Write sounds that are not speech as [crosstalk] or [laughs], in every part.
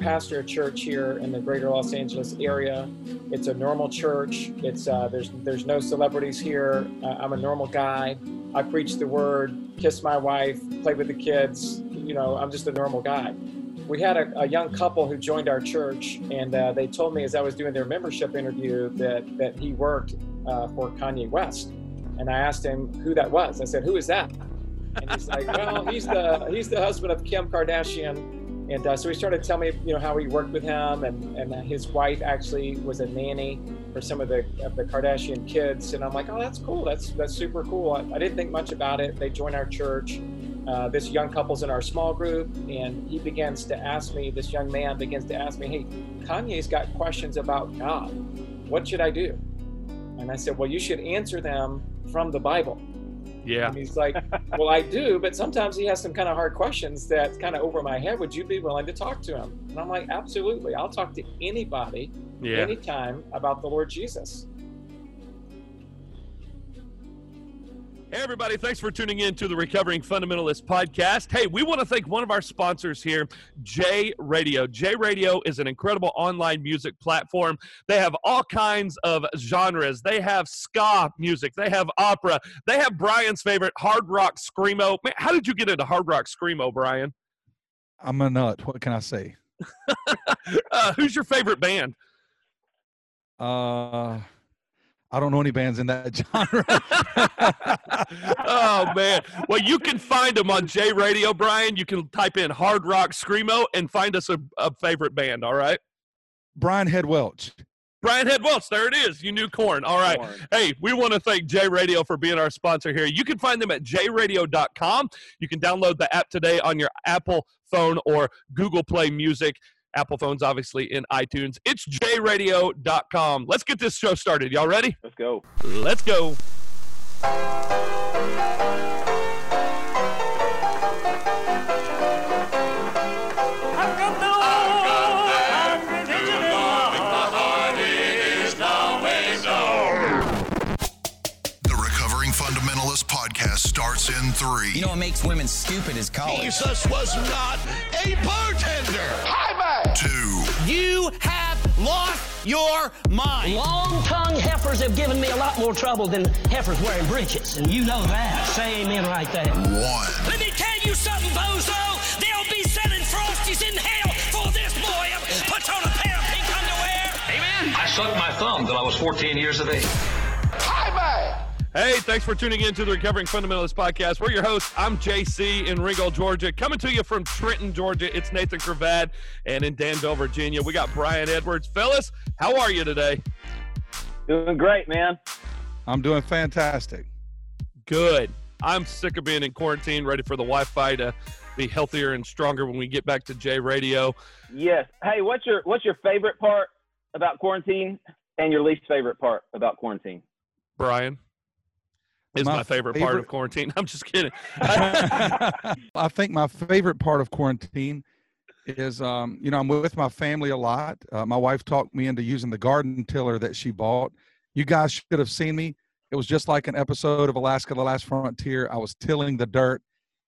pastor a church here in the greater Los Angeles area. It's a normal church. It's uh, there's there's no celebrities here. Uh, I'm a normal guy. I preach the word, kiss my wife, play with the kids. You know, I'm just a normal guy. We had a, a young couple who joined our church, and uh, they told me as I was doing their membership interview that that he worked uh, for Kanye West. And I asked him who that was. I said, "Who is that?" And he's like, "Well, he's the he's the husband of Kim Kardashian." And uh, so he started telling me, you know, how he worked with him, and, and his wife actually was a nanny for some of the of the Kardashian kids. And I'm like, oh, that's cool. That's that's super cool. I, I didn't think much about it. They joined our church. Uh, this young couple's in our small group, and he begins to ask me. This young man begins to ask me, hey, Kanye's got questions about God. What should I do? And I said, well, you should answer them from the Bible. Yeah. And he's like, Well, I do, but sometimes he has some kind of hard questions that's kind of over my head. Would you be willing to talk to him? And I'm like, Absolutely. I'll talk to anybody, Yeah. anytime about the Lord Jesus. Hey, everybody, thanks for tuning in to the Recovering Fundamentalist podcast. Hey, we want to thank one of our sponsors here, J Radio. J Radio is an incredible online music platform. They have all kinds of genres. They have ska music, they have opera, they have Brian's favorite hard rock screamo. Man, how did you get into hard rock screamo, Brian? I'm a nut. What can I say? [laughs] uh, who's your favorite band? Uh, I don't know any bands in that [laughs] genre. [laughs] oh man! Well, you can find them on J Radio, Brian. You can type in hard rock screamo and find us a, a favorite band. All right. Brian Head Welch. Brian Head Welch, there it is. You knew Korn. All right. Korn. Hey, we want to thank J Radio for being our sponsor here. You can find them at jradio.com. You can download the app today on your Apple phone or Google Play Music. Apple phones, obviously, in iTunes. It's jradio.com. Let's get this show started. Y'all ready? Let's go. Let's go. The Recovering Fundamentalist podcast starts in three, You know what makes women stupid is college. Jesus was not a bartender. two, You have lost your mind. Long tongued heifers have given me a lot more trouble than heifers wearing breeches, and you know that. Say amen right there. one. Let me tell you something, bozo. They'll be selling frosties in hell for this boy. Puts on a pair of pink underwear. Amen. I sucked my thumb till I was 14 years of age. Hey, thanks for tuning in to the Recovering Fundamentalist Podcast. We're your hosts. I'm JC in Ringgold, Georgia. Coming to you from Trenton, Georgia. It's Nathan Cravad. And in Danville, Virginia, we got Brian Edwards. Fellas, how are you today? Doing great, man. I'm doing fantastic. Good. I'm sick of being in quarantine, ready for the Wi Fi to be healthier and stronger when we get back to J Radio. Yes. Hey, what's your what's your favorite part about quarantine and your least favorite part about quarantine? Brian is my, My favorite, part of quarantine. [laughs] I'm just kidding. [laughs] I think my favorite part of quarantine is, um, you know, I'm with my family a lot. Uh, my wife talked me into using the garden tiller that she bought. You guys should have seen me. It was just like an episode of Alaska: The Last Frontier. I was tilling the dirt,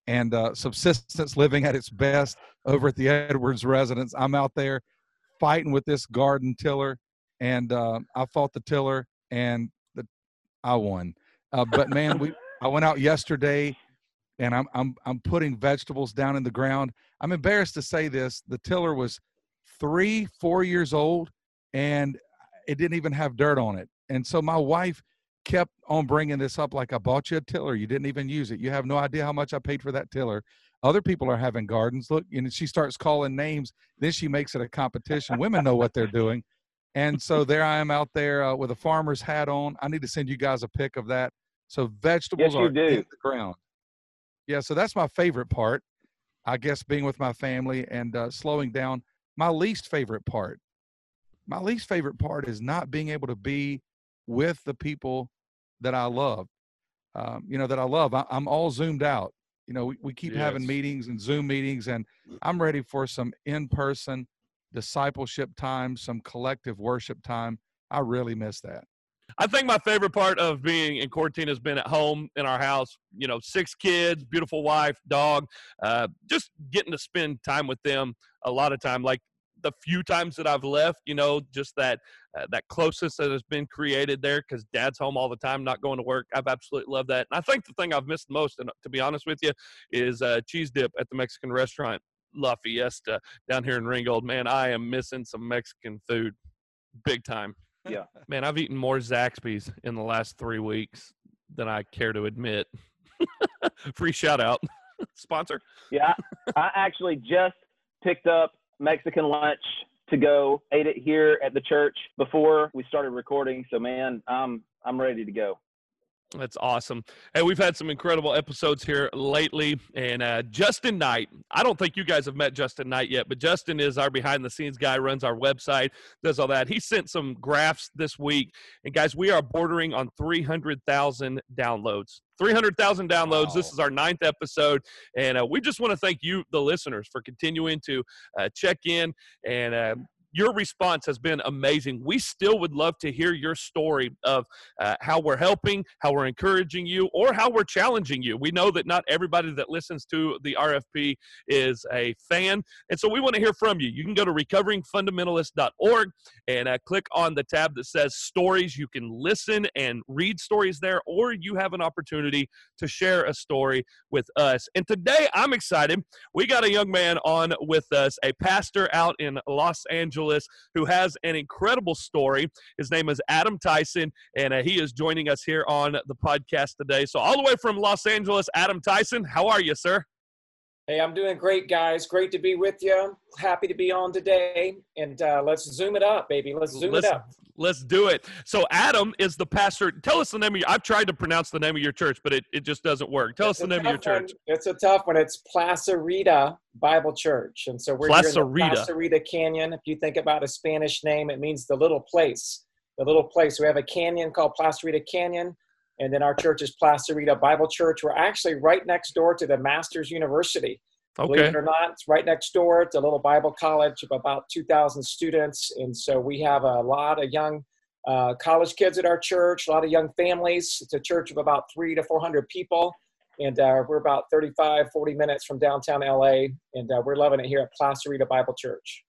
and uh, subsistence living at its best over at the Edwards residence. I'm out there fighting with this garden tiller, and uh, I fought the tiller, and the I won. Uh, but man, we I went out yesterday and I'm I'm I'm putting vegetables down in the ground. I'm embarrassed to say this. The tiller was three, four years old, and it didn't even have dirt on it. And so my wife kept on bringing this up like I bought you a tiller. You didn't even use it. You have no idea how much I paid for that tiller. Other people are having gardens. Look, and she starts calling names. Then she makes it a competition. Women know what they're doing. And so there I am out there uh, with a farmer's hat on. I need to send you guys a pic of that. So vegetables you are do. in the ground. Yeah, so that's my favorite part. I guess being with my family and uh, slowing down. My least favorite part. My least favorite part is not being able to be with the people that I love. Um, you know that I love. I, I'm all zoomed out. You know, we, we keep having meetings and Zoom meetings, and I'm ready for some in-person discipleship time, some collective worship time. I really miss that. I think my favorite part of being in quarantine has been at home in our house. You know, six kids, beautiful wife, dog. Uh, just getting to spend time with them a lot of time. Like the few times that I've left, you know, just that uh, that closeness that has been created there because Dad's home all the time, not going to work. I've absolutely loved that. And I think the thing I've missed most, and to be honest with you, is uh, cheese dip at the Mexican restaurant La Fiesta down here in Ringgold. Man, I am missing some Mexican food, big time. Yeah. [laughs] Man, I've eaten more Zaxby's in the last three weeks than I care to admit. [laughs] Free shout out, [laughs] sponsor. Yeah, I actually just picked up Mexican lunch to go, ate it here at the church before we started recording. So man, I'm I'm ready to go. That's awesome. Hey, we've had some incredible episodes here lately. And uh, Justin Knight, I don't think you guys have met Justin Knight yet, but Justin is our behind the scenes guy, runs our website, does all that. He sent some graphs this week. And guys, we are bordering on 300,000 downloads. 300,000 downloads. Wow. This is our ninth episode. And uh, we just want to thank you, the listeners, for continuing to uh, check in and uh, your response has been amazing. We still would love to hear your story of uh, how we're helping, how we're encouraging you, or how we're challenging you. We know that not everybody that listens to the RFP is a fan, and so we want to hear from you. You can go to recoveringfundamentalist.org and uh, click on the tab that says stories. You can listen and read stories there, or you have an opportunity to share a story with us. And today I'm excited. We got a young man on with us, a pastor out in Los Angeles. Angeles, who has an incredible story. His name is Adam Tyson, and uh, he is joining us here on the podcast today. So, all the way from Los Angeles, Adam Tyson, how are you, sir? Hey, I'm doing great, guys. Great to be with you. Happy to be on today. And uh, let's zoom it up, baby. Let's zoom let's, it up. Let's do it. So, Adam is the pastor. Tell us the name of your. I've tried to pronounce the name of your church, but it, it just doesn't work. Tell it's us the name of your church. One. It's a tough one. It's Placerita Bible Church, and so we're Placerita. in the Placerita Canyon. If you think about a Spanish name, it means the little place. The little place. We have a canyon called Placerita Canyon, and then our church is Placerita Bible Church. We're actually right next door to the Masters University. Okay. Believe it or not, it's right next door. It's a little Bible college of about 2,000 students, and so we have a lot of young uh, college kids at our church, a lot of young families. It's a church of about three to 400 people. And uh, we're about 35, 40 minutes from downtown LA. And uh, we're loving it here at Placerita Bible Church.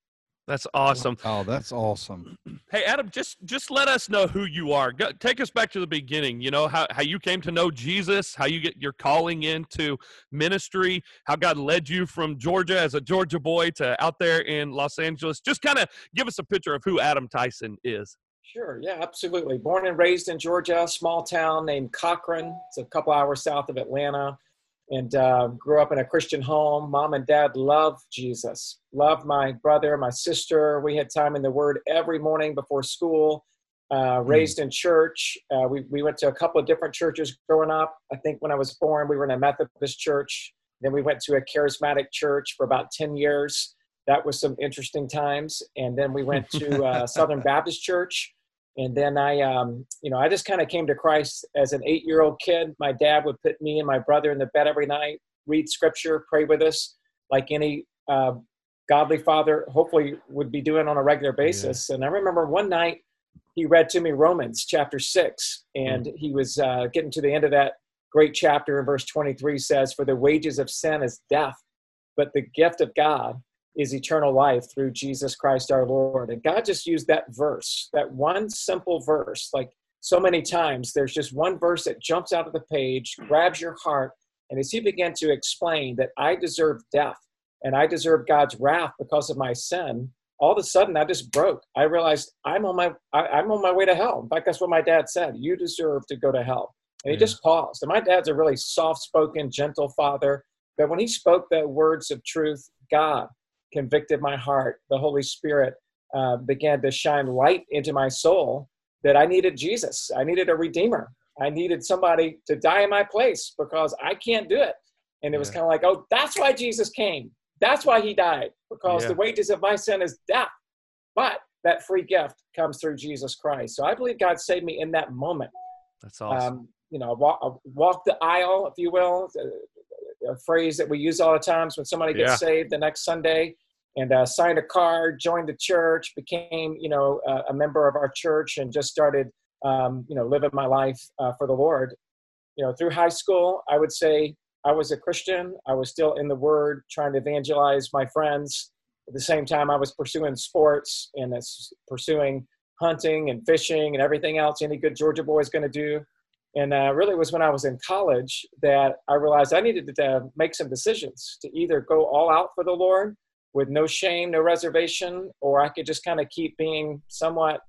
That's awesome. Oh, that's awesome. Hey, Adam, just just let us know who you are. Go, take us back to the beginning. You know how how you came to know Jesus, how you get your calling into ministry, how God led you from Georgia as a Georgia boy to out there in Los Angeles. Just kind of give us a picture of who Adam Tyson is. Sure, yeah, absolutely. Born and raised in Georgia, small town named Cochran. It's a couple hours south of Atlanta. And uh, grew up in a Christian home. Mom and dad loved Jesus, loved my brother, my sister. We had time in the Word every morning before school. Uh, hmm. raised in church. Uh, we, we went to a couple of different churches growing up. I think when I was born, we were in a Methodist church. Then we went to a charismatic church for about 10 years that was some interesting times. And then we went to [laughs] uh, Southern Baptist Church. And then I, um, you know, I just kind of came to Christ as an eight year old kid. My dad would put me and my brother in the bed every night, read scripture, pray with us, like any uh, godly father hopefully would be doing on a regular basis. Yeah. And I remember one night he read to me Romans chapter six, and mm. he was uh, getting to the end of that great chapter in verse 23 says, For the wages of sin is death, but the gift of God is eternal life through Jesus Christ our Lord. And God just used that verse, that one simple verse, like so many times, there's just one verse that jumps out of the page, grabs your heart, and as He began to explain that I deserve death and I deserve God's wrath because of my sin, all of a sudden I just broke. I realized I'm on my I, am on my way to hell. In fact, that's what my dad said. You deserve to go to hell. And he yeah. just paused. And my dad's a really soft-spoken, gentle father. But when he spoke the words of truth, God, convicted my heart. The Holy Spirit uh, began to shine light into my soul that I needed Jesus. I needed a redeemer. I needed somebody to die in my place because I can't do it. And it was kind of like, oh, that's why Jesus came. That's why he died because yeah. the wages of my sin is death. But that free gift comes through Jesus Christ. So I believe God saved me in that moment. That's awesome. Um, you know, walk, walk the aisle, if you will, a, a, phrase that we use all the times when somebody gets yeah. saved the next Sunday and uh, signed a card, joined the church, became you know uh, a member of our church, and just started um, you know living my life uh, for the Lord. You know, through high school, I would say I was a Christian. I was still in the Word, trying to evangelize my friends. At the same time, I was pursuing sports and pursuing hunting and fishing and everything else any good Georgia boy is going to do. And uh, really, was when I was in college that I realized I needed to make some decisions to either go all out for the Lord with no shame, no reservation, or I could just kind of keep being somewhat,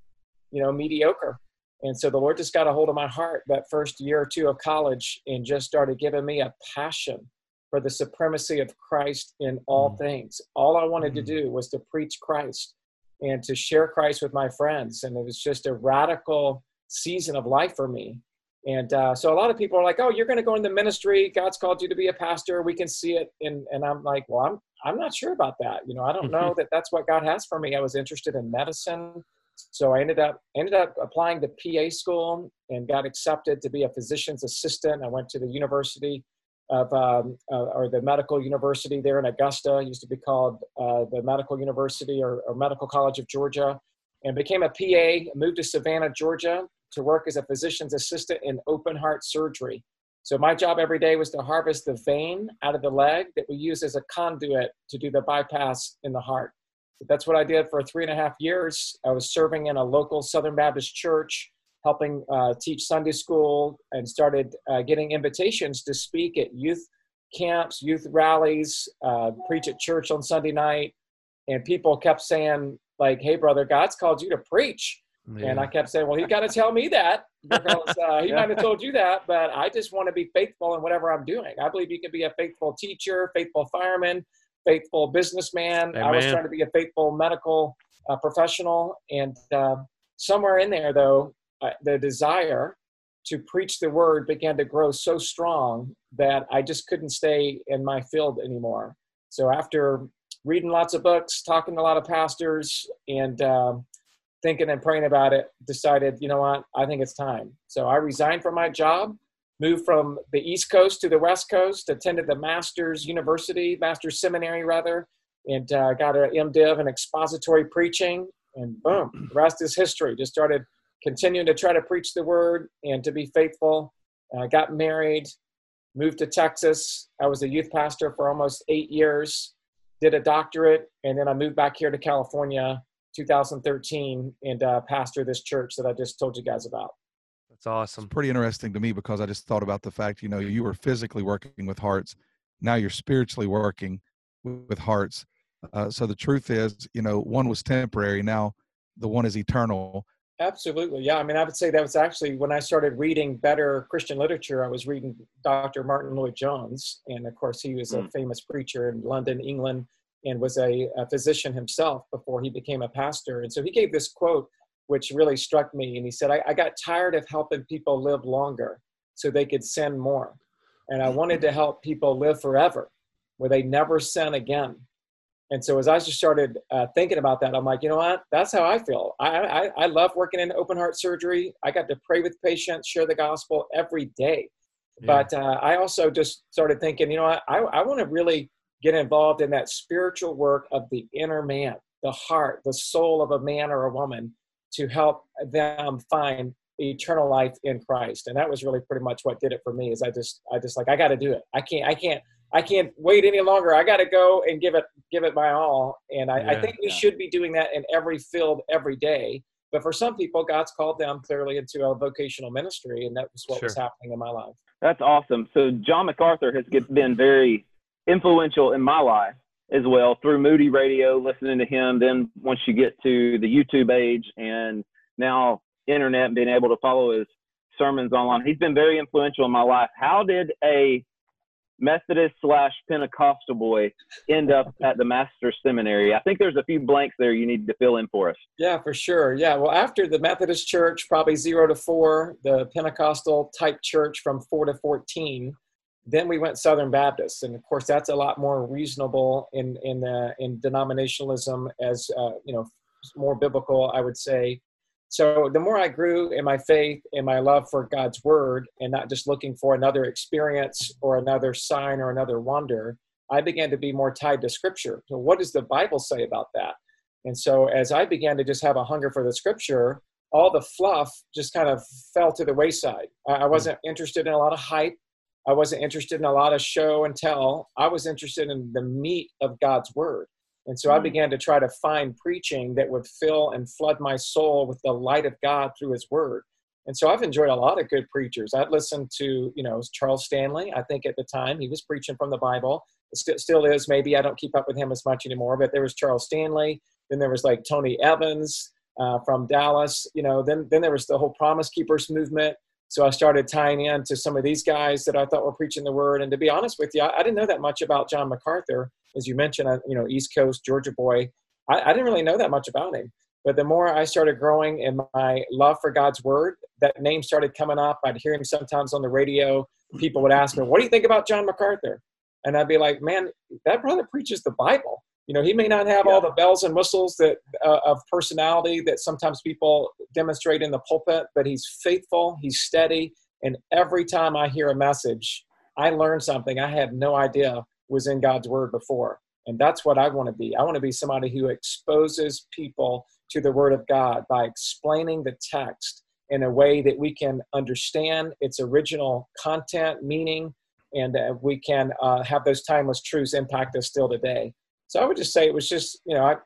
you know, mediocre. And so the Lord just got a hold of my heart that first year or two of college and just started giving me a passion for the supremacy of Christ in all mm. things. All I wanted mm. to do was to preach Christ and to share Christ with my friends. And it was just a radical season of life for me. And uh, so a lot of people are like, "Oh, you're going to go into ministry. God's called you to be a pastor. We can see it." And and I'm like, "Well, I'm I'm not sure about that. You know, I don't know that that's what God has for me. I was interested in medicine, so I ended up ended up applying to PA school and got accepted to be a physician's assistant. I went to the University of um, uh, or the medical university there in Augusta. It used to be called uh, the Medical University or, or, Medical College of Georgia, and became a PA. Moved to Savannah, Georgia, to work as a physician's assistant in open heart surgery. So my job every day was to harvest the vein out of the leg that we use as a conduit to do the bypass in the heart. That's what I did for three and a half years. I was serving in a local Southern Baptist church helping uh, teach Sunday school and started uh, getting invitations to speak at youth camps, youth rallies, uh, preach at church on Sunday night. And people kept saying, like, hey, brother, God's called you to preach. Yeah. And I kept saying, well, he's got to tell me that because uh, he [laughs] might have told you that, but I just want to be faithful in whatever I'm doing. I believe you can be a faithful teacher, faithful fireman, faithful businessman. Amen. I was trying to be a faithful medical uh, professional. And uh, somewhere in there, though, uh, the desire to preach the word began to grow so strong that I just couldn't stay in my field anymore. So after reading lots of books, talking to a lot of pastors, and uh, thinking and praying about it, decided, you know what, I think it's time. So I resigned from my job, moved from the East Coast to the West Coast, attended the Master's University, Master's Seminary rather, and uh, got an MDiv in expository preaching. And boom, the rest is history. Just started continuing to try to preach the word and to be faithful. I uh, got married, moved to Texas. I was a youth pastor for almost eight years, did a doctorate, and then I moved back here to California 2013 and uh, pastor this church that I just told you guys about. That's awesome. It's pretty interesting to me because I just thought about the fact, you know, you were physically working with hearts. Now you're spiritually working with hearts. Uh, so the truth is, you know, one was temporary. Now the one is eternal. Absolutely. Yeah. I mean, I would say that was actually when I started reading better Christian literature, I was reading Dr. Martyn Lloyd-Jones. And of course, he was a hmm. famous preacher in London, England, and was a, a, physician himself before he became a pastor. And so he gave this quote, which really struck me. And he said, I, I got tired of helping people live longer so they could sin more. And I wanted to help people live forever where they never sin again. And so as I just started uh, thinking about that, I'm like, you know what? That's how I feel. I, I, I love working in open heart surgery. I got to pray with patients, share the gospel every day. Yeah. But uh, I also just started thinking, you know what? I, I want to really get involved in that spiritual work of the inner man, the heart, the soul of a man or a woman to help them find eternal life in Christ. And that was really pretty much what did it for me is I just I just like I got to do it. I can't I can't I can't wait any longer. I got to go and give it give it my all. And I, yeah, I think we yeah. should be doing that in every field every day. But for some people, God's called them clearly into a vocational ministry, and that was what sure. was happening in my life. That's awesome. So John MacArthur has been very influential in my life as well through Moody Radio, listening to him. Then once you get to the YouTube age and now internet, and being able to follow his sermons online, he's been very influential in my life. How did a Methodist slash Pentecostal boy end up at the Master's Seminary? I think there's a few blanks there you need to fill in for us. Yeah, for sure. Yeah, well, after the Methodist church, probably zero to four, the Pentecostal type church from four to 14, then we went Southern Baptist, and of course that's a lot more reasonable in in uh, in denominationalism as uh, you know more biblical, I would say. So the more I grew in my faith and my love for God's word, and not just looking for another experience or another sign or another wonder, I began to be more tied to Scripture. So what does the Bible say about that? And so as I began to just have a hunger for the Scripture, all the fluff just kind of fell to the wayside. I wasn't interested in a lot of hype. I wasn't interested in a lot of show and tell. I was interested in the meat of God's word. And so I began to try to find preaching that would fill and flood my soul with the light of God through His Word. And so I've enjoyed a lot of good preachers. I'd listened to, you know, Charles Stanley. I think at the time he was preaching from the Bible. It st- still is. Maybe I don't keep up with him as much anymore. But there was Charles Stanley. Then there was like Tony Evans uh, from Dallas. You know, then then there was the whole Promise Keepers movement. So I started tying in to some of these guys that I thought were preaching the word. And to be honest with you, I, I didn't know that much about John MacArthur, as you mentioned. You know, East Coast Georgia boy. I, I didn't really know that much about him. But the more I started growing in my love for God's word, that name started coming up. I'd hear him sometimes on the radio. People would ask me, What do you think about John MacArthur? And I'd be like, Man, that brother preaches the Bible. You know, he may not have yeah. all the bells and whistles that uh, of personality that sometimes people demonstrate in the pulpit, but he's faithful, he's steady, and every time I hear a message, I learn something I had no idea was in God's word before. And that's what I want to be. I want to be somebody who exposes people to the Word of God by explaining the text in a way that we can understand its original content, meaning, and uh, we can uh, have those timeless truths impact us still today. So I would just say it was just, you know, I,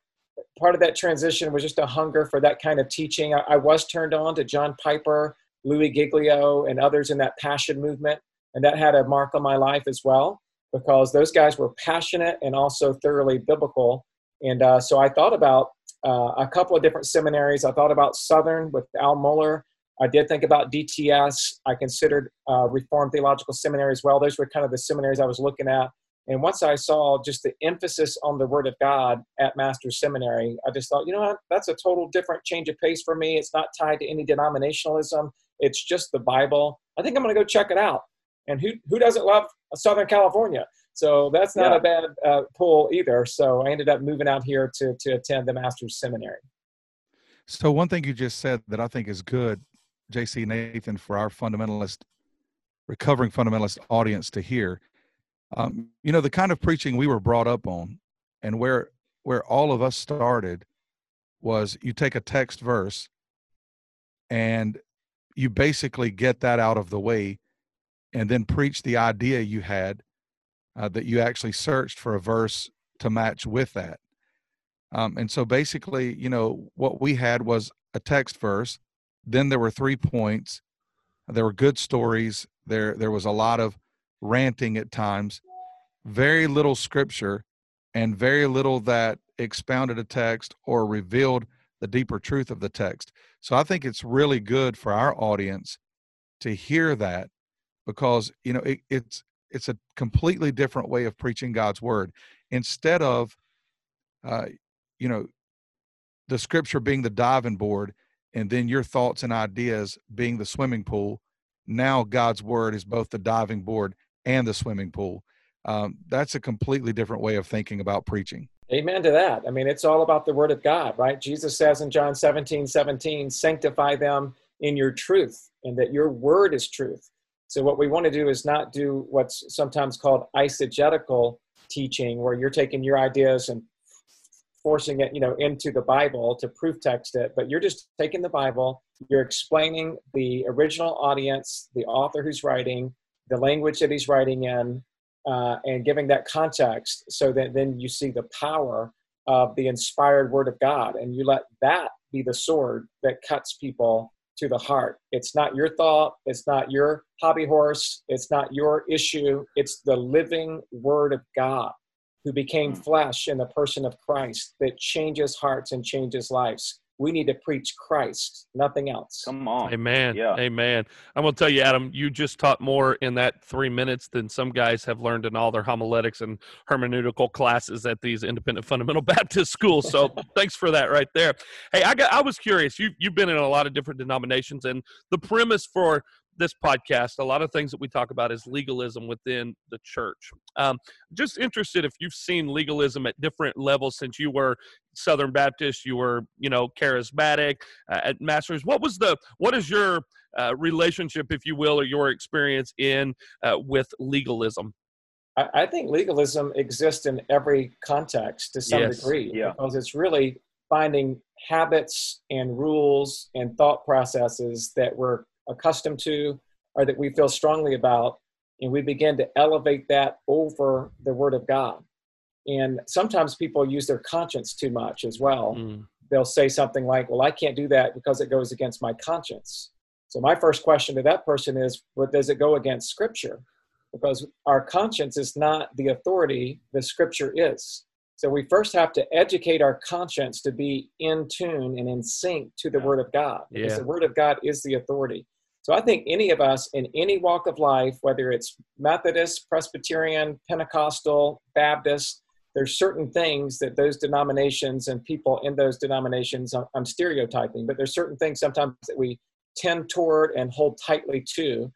part of that transition was just a hunger for that kind of teaching. I, I was turned on to John Piper, Louie Giglio, and others in that passion movement, and that had a mark on my life as well because those guys were passionate and also thoroughly biblical. And uh, so I thought about uh, a couple of different seminaries. I thought about Southern with Al Mohler. I did think about DTS. I considered uh, Reformed Theological Seminary as well. Those were kind of the seminaries I was looking at. And once I saw just the emphasis on the Word of God at Master's Seminary, I just thought, you know what, that's a total different change of pace for me. It's not tied to any denominationalism, it's just the Bible. I think I'm going to go check it out. And who, who doesn't love Southern California? So that's not yeah. a bad uh, pull either. So I ended up moving out here to, to attend the master's seminary. So one thing you just said that I think is good, JC Nathan, for our fundamentalist, recovering fundamentalist audience to hear. Um, you know, the kind of preaching we were brought up on and where where all of us started was you take a text verse and you basically get that out of the way and then preach the idea you had uh, that you actually searched for a verse to match with that. Um, and so basically, you know, what we had was a text verse. Then there were three points. There were good stories. There, there was a lot of ranting at times. Very little scripture, and very little that expounded a text or revealed the deeper truth of the text. So I think it's really good for our audience to hear that because you know it, it's it's a completely different way of preaching God's word. Instead of, uh, you know, the scripture being the diving board and then your thoughts and ideas being the swimming pool, now God's word is both the diving board and the swimming pool. Um, that's a completely different way of thinking about preaching. Amen to that. I mean, it's all about the word of God, right? Jesus says in John 17, 17, sanctify them in your truth, and that your word is truth. So what we want to do is not do what's sometimes called eisegetical teaching, where you're taking your ideas and forcing it, you know, into the Bible to proof text it, but you're just taking the Bible, you're explaining the original audience, the author who's writing, the language that he's writing in, uh, and giving that context so that then you see the power of the inspired word of God and you let that be the sword that cuts people to the heart. It's not your thought, it's not your hobby horse, it's not your issue. It's the living Word of God who became hmm. flesh in the person of Christ that changes hearts and changes lives we need to preach Christ, nothing else. Come on. Amen. Yeah. Amen. I'm going to tell you, Adam, you just taught more in that three minutes than some guys have learned in all their homiletics and hermeneutical classes at these independent fundamental [laughs] Baptist schools. So [laughs] thanks for that right there. Hey, I got, I was curious. You, you've been in a lot of different denominations, and the premise for this podcast, a lot of things that we talk about is legalism within the church. Um, just interested if you've seen legalism at different levels since you were Southern Baptist, you were, you know, charismatic uh, at Masters. What was the, what is your uh, relationship, if you will, or your experience in uh, with legalism? I, think legalism exists in every context to some yes. degree yeah. because it's really finding habits and rules and thought processes that we're accustomed to or that we feel strongly about, and we begin to elevate that over the Word of God. And sometimes people use their conscience too much as well. Mm. They'll say something like, Well, I can't do that because it goes against my conscience. So, my first question to that person is, What does it go against scripture? Because our conscience is not the authority, the scripture is. So, we first have to educate our conscience to be in tune and in sync to the Word of God. Because Yeah. the Word of God is the authority. So I think any of us in any walk of life, whether it's Methodist, Presbyterian, Pentecostal, Baptist, there's certain things that those denominations and people in those denominations, I'm- I'm stereotyping, but there's certain things sometimes that we tend toward and hold tightly to.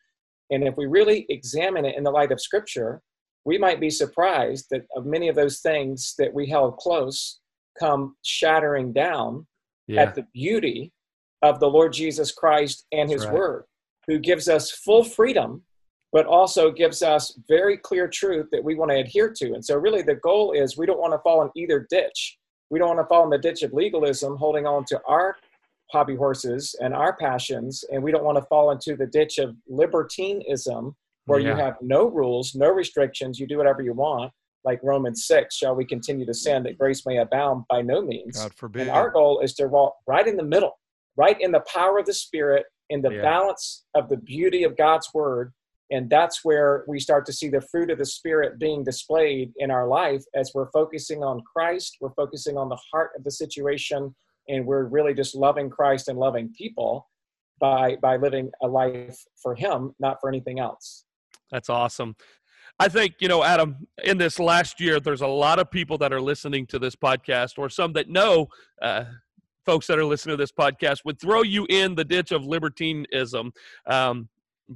And if we really examine it in the light of Scripture, we might be surprised that of many of those things that we held close come shattering down Yeah. at the beauty of the Lord Jesus Christ and That's His right. Word, who gives us full freedom, but also gives us very clear truth that we want to adhere to. And so, really, the goal is we don't want to fall in either ditch. We don't want to fall in the ditch of legalism, holding on to our hobby horses and our passions, and we don't want to fall into the ditch of libertinism, where you have no rules, no restrictions, you do whatever you want. Like Romans 6, shall we continue to sin that grace may abound? By no means. God forbid. And our goal is to walk right in the middle, right in the power of the Spirit, in the Yeah. balance of the beauty of God's Word. And that's where we start to see the fruit of the Spirit being displayed in our life as we're focusing on Christ, we're focusing on the heart of the situation, and we're really just loving Christ and loving people by, by living a life for Him, not for anything else. That's awesome. I think, you know, Adam, in this last year, there's a lot of people that are listening to this podcast, or some that know uh, folks that are listening to this podcast, would throw you in the ditch of libertinism. Um,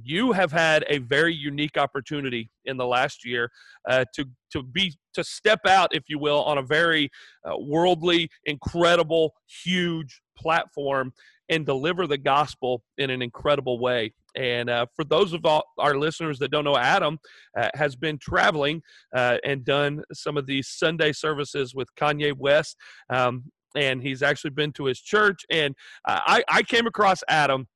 you have had a very unique opportunity in the last year uh, to to be to step out, if you will, on a very uh, worldly, incredible, huge platform and deliver the gospel in an incredible way. And uh, for those of all, our listeners that don't know, Adam uh, has been traveling uh, and done some of these Sunday services with Kanye West. Um, and he's actually been to his church. And uh, I, I came across Adam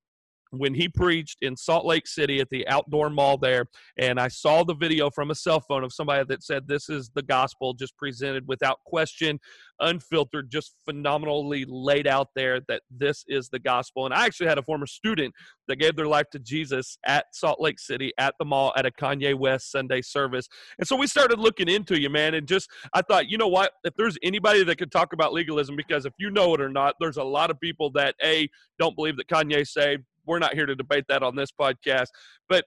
when he preached in Salt Lake City at the outdoor mall there, and I saw the video from a cell phone of somebody that said, This is the gospel, just presented without question, unfiltered, just phenomenally laid out there that this is the gospel. And I actually had a former student that gave their life to Jesus at Salt Lake City at the mall at a Kanye West Sunday service. And so we started looking into you, man, and just I thought, you know what? If there's anybody that could talk about legalism, because if you know it or not, there's a lot of people that A, don't believe that Kanye saved we're not here to debate that on this podcast, but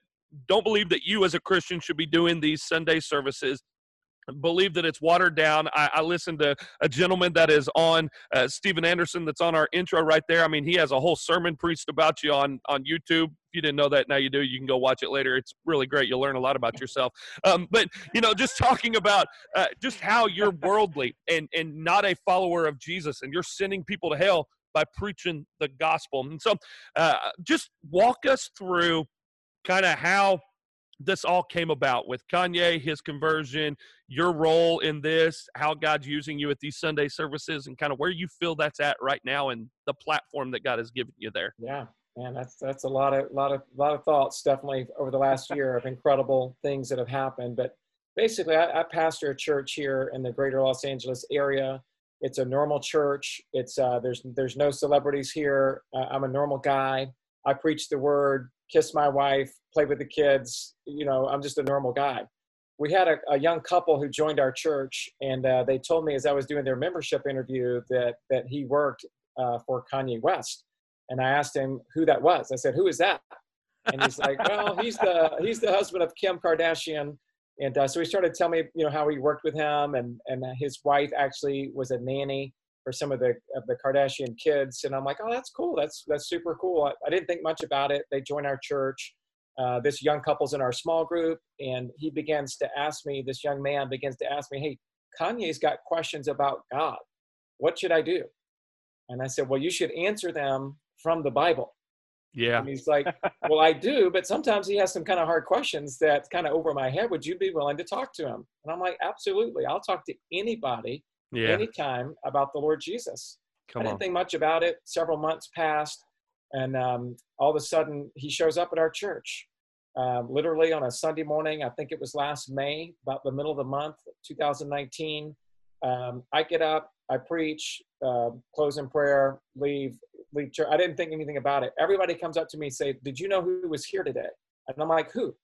don't believe that you as a Christian should be doing these Sunday services. Believe that it's watered down. I, I listened to a gentleman that is on uh, Steven Anderson, that's on our intro right there. I mean, he has a whole sermon preached about you on on YouTube. If you didn't know that, now you do. You can go watch it later. It's really great. You'll learn a lot about yourself. Um, but you know, just talking about uh, just how you're worldly and and not a follower of Jesus, and you're sending people to hell by preaching the gospel. And so, uh, just walk us through kind of how this all came about with Kanye, his conversion, your role in this, how God's using you at these Sunday services, and kind of where you feel that's at right now and the platform that God has given you there. Yeah, man, that's that's a lot of lot of lot of thoughts definitely over the last year of incredible things that have happened. But basically, I, I pastor a church here in the Greater Los Angeles area. It's a normal church. It's uh, there's there's no celebrities here. Uh, I'm a normal guy. I preach the word, kiss my wife, play with the kids. You know, I'm just a normal guy. We had a, a young couple who joined our church, and uh, they told me as I was doing their membership interview that that he worked uh, for Kanye West. And I asked him who that was. I said, "Who is that?" And he's like, "Well, he's the he's the husband of Kim Kardashian." And uh, so he started telling me, you know, how he worked with him, and and his wife actually was a nanny for some of the of the Kardashian kids. And I'm like, "Oh, that's cool. That's that's super cool." I, I didn't think much about it. They joined our church. Uh, this young couple's in our small group, and he begins to ask me. This young man begins to ask me, "Hey, Kanye's got questions about God. What should I do?" And I said, "Well, you should answer them from the Bible." Yeah. And he's like, [laughs] Well, I do, but sometimes he has some kind of hard questions that's kind of over my head. Would you be willing to talk to him? And I'm like, Absolutely. I'll talk to anybody Yeah. anytime about the Lord Jesus. Come I didn't on. think much about it. Several months passed, and um, all of a sudden he shows up at our church. Um, literally on a Sunday morning, I think it was last May, about the middle of the month, 2019. Um, I get up, I preach, uh, close in prayer, leave, church. I didn't think anything about it. Everybody comes up to me and say, "Did you know who was here today?" And I'm like, "Who?"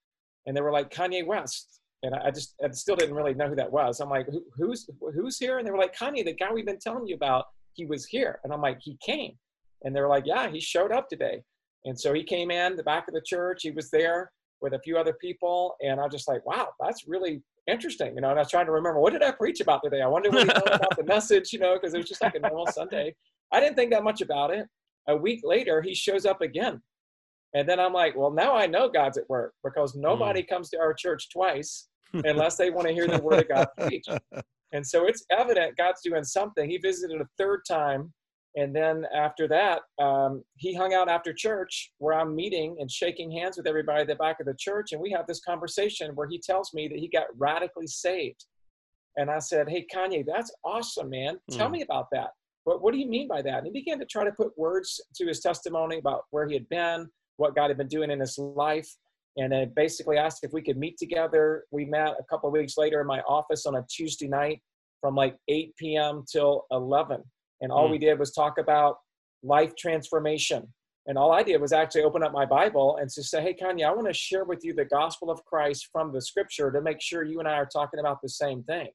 And they were like, "Kanye West." And I just, I still didn't really know who that was. I'm like, who, "Who's who's here?" And they were like, "Kanye, the guy we've been telling you about. He was here." And I'm like, "He came." And they were like, "Yeah, he showed up today." And so he came in the back of the church. He was there with a few other people, and I was just like, "Wow, that's really interesting, you know. And I was trying to remember what did I preach about today. I wonder what he thought about the [laughs] message, you know, because it was just like a normal Sunday. I didn't think that much about it. A week later, he shows up again, and then I'm like, well, now I know God's at work because nobody mm. comes to our church twice [laughs] unless they want to hear the word of God preached. And so it's evident God's doing something. He visited a third time and then after that, um, he hung out after church where I'm meeting and shaking hands with everybody at the back of the church. And we have this conversation where he tells me that he got radically saved. And I said, Hey, Kanye, that's awesome, man. Tell mm. me about that. But what do you mean by that? And he began to try to put words to his testimony about where he had been, what God had been doing in his life. And then basically asked if we could meet together. We met a couple of weeks later in my office on a Tuesday night from like 8 p.m. till 11 and all mm. we did was talk about life transformation. And all I did was actually open up my Bible and to say, hey, Kanye, I want to share with you the gospel of Christ from the scripture to make sure you and I are talking about the same thing.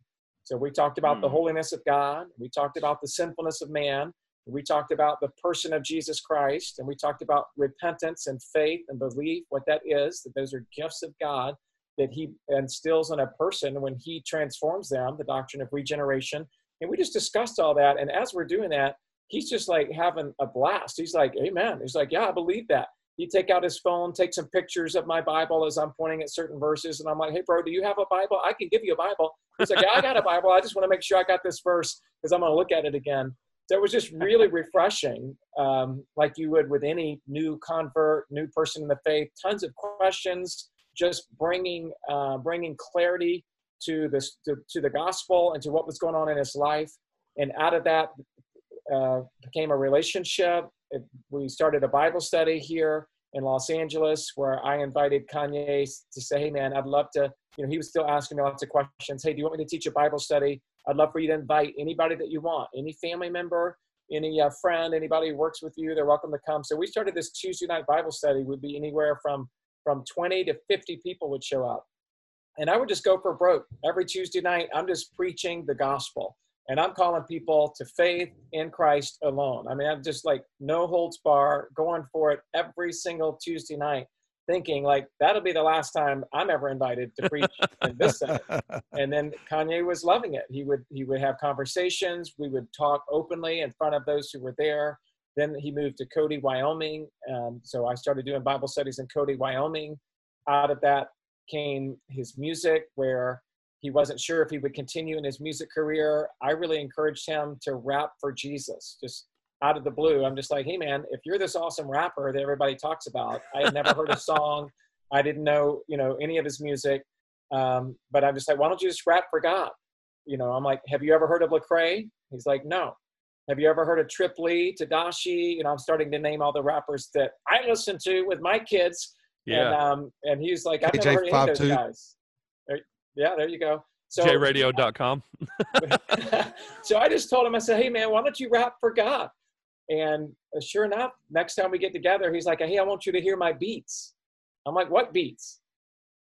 So we talked about mm. the holiness of God, we talked about the sinfulness of man, we talked about the person of Jesus Christ, and we talked about repentance and faith and belief, what that is, that those are gifts of God that He instills in a person when He transforms them, the doctrine of regeneration, and we just discussed all that. And as we're doing that, he's just like having a blast. He's like, Amen. He's like, Yeah, I believe that. He'd take out his phone, take some pictures of my Bible as I'm pointing at certain verses. And I'm like, Hey, bro, do you have a Bible? I can give you a Bible. He's like, Yeah, I got a Bible. I just want to make sure I got this verse because I'm going to look at it again. So it was just really refreshing, um, like you would with any new convert, new person in the faith. Tons of questions, just bringing uh, bringing clarity to this to, to, the gospel and to what was going on in his life and out of that uh, became a relationship we started a bible study here in los angeles where i invited kanye to say hey man i'd love to you know he was still asking me lots of questions. Hey do you want me to teach a bible study? I'd love for you to invite anybody that you want any family member any uh, friend anybody who works with you they're welcome to come. So we started this tuesday night bible study would be anywhere from from 20 to 50 people would show up. And I would just go for broke every Tuesday night. I'm just preaching the gospel and I'm calling people to faith in Christ alone. I mean, I'm just like no holds bar, going for it every single Tuesday night, thinking like that'll be the last time I'm ever invited to preach in this [laughs] center. And then Kanye was loving it. He would he would have conversations. We would talk openly in front of those who were there. Then he moved to Cody, Wyoming. Um, so I started doing Bible studies in Cody, Wyoming. Out of that, came his music, where he wasn't sure if he would continue in his music career. I really encouraged him to rap for Jesus, just out of the blue. I'm just like, hey man, if you're this awesome rapper that everybody talks about, I had never heard a song, I didn't know, you know, any of his music, um, but I'm just like, why don't you just rap for God? You know, I'm like, have you ever heard of Lecrae? He's like, no. Have you ever heard of Trip Lee, Tedashii? You know, I'm starting to name all the rappers that I listen to with my kids yeah. And, um, and he's like, I've never heard any of those guys. There, yeah, there you go. So, jradio.com. [laughs] so I just told him, I said, hey, man, why don't you rap for God? And uh, sure enough, next time we get together, he's like, hey, I want you to hear my beats. I'm like, what beats?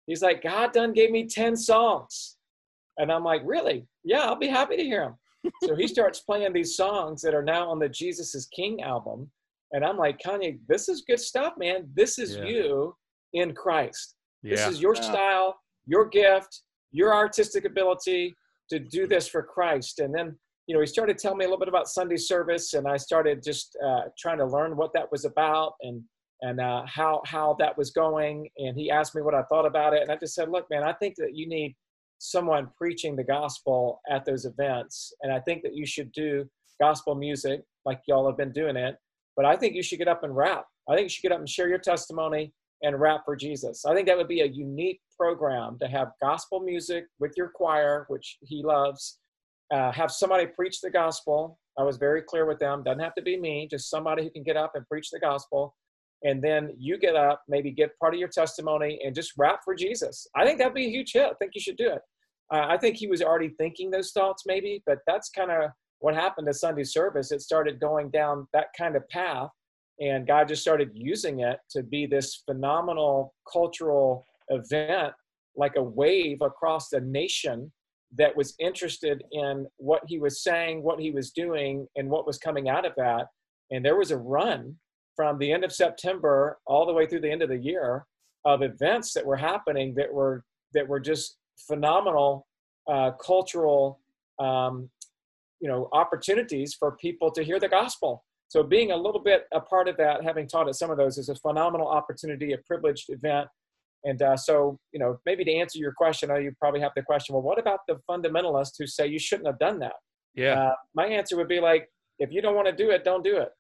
He's like, God done gave me 10 songs. And I'm like, really? Yeah, I'll be happy to hear them. so he starts playing these songs that are now on the Jesus is King album. And I'm like, Kanye, this is good stuff, man. This is yeah. you in Christ. Yeah. This is your style, your gift, your artistic ability to do this for Christ. And then, you know, he started telling me a little bit about Sunday service, and I started just uh, trying to learn what that was about and and uh, how how that was going. And he asked me what I thought about it, and I just said, look, man, I think that you need someone preaching the gospel at those events, and I think that you should do gospel music like y'all have been doing it. But I think you should get up and rap. I think you should get up and share your testimony and rap for Jesus. I think that would be a unique program to have gospel music with your choir, which he loves, uh, have somebody preach the gospel. I was very clear with them. Doesn't have to be me, just somebody who can get up and preach the gospel. And then you get up, maybe give part of your testimony and just rap for Jesus. I think that'd be a huge hit. I think you should do it. Uh, I think he was already thinking those thoughts, maybe, but that's kind of what happened to Sunday service. It started going down that kind of path, and God just started using it to be this phenomenal cultural event, like a wave across the nation that was interested in what he was saying, what he was doing, and what was coming out of that. And there was a run from the end of September all the way through the end of the year of events that were happening that were that were just phenomenal uh, cultural um, you know opportunities for people to hear the gospel so being a little bit a part of that having taught at some of those is a phenomenal opportunity a privileged event and uh, so you know maybe to answer your question you probably have the question well what about the fundamentalists who say you shouldn't have done that yeah uh, my answer would be like if you don't want to do it don't do it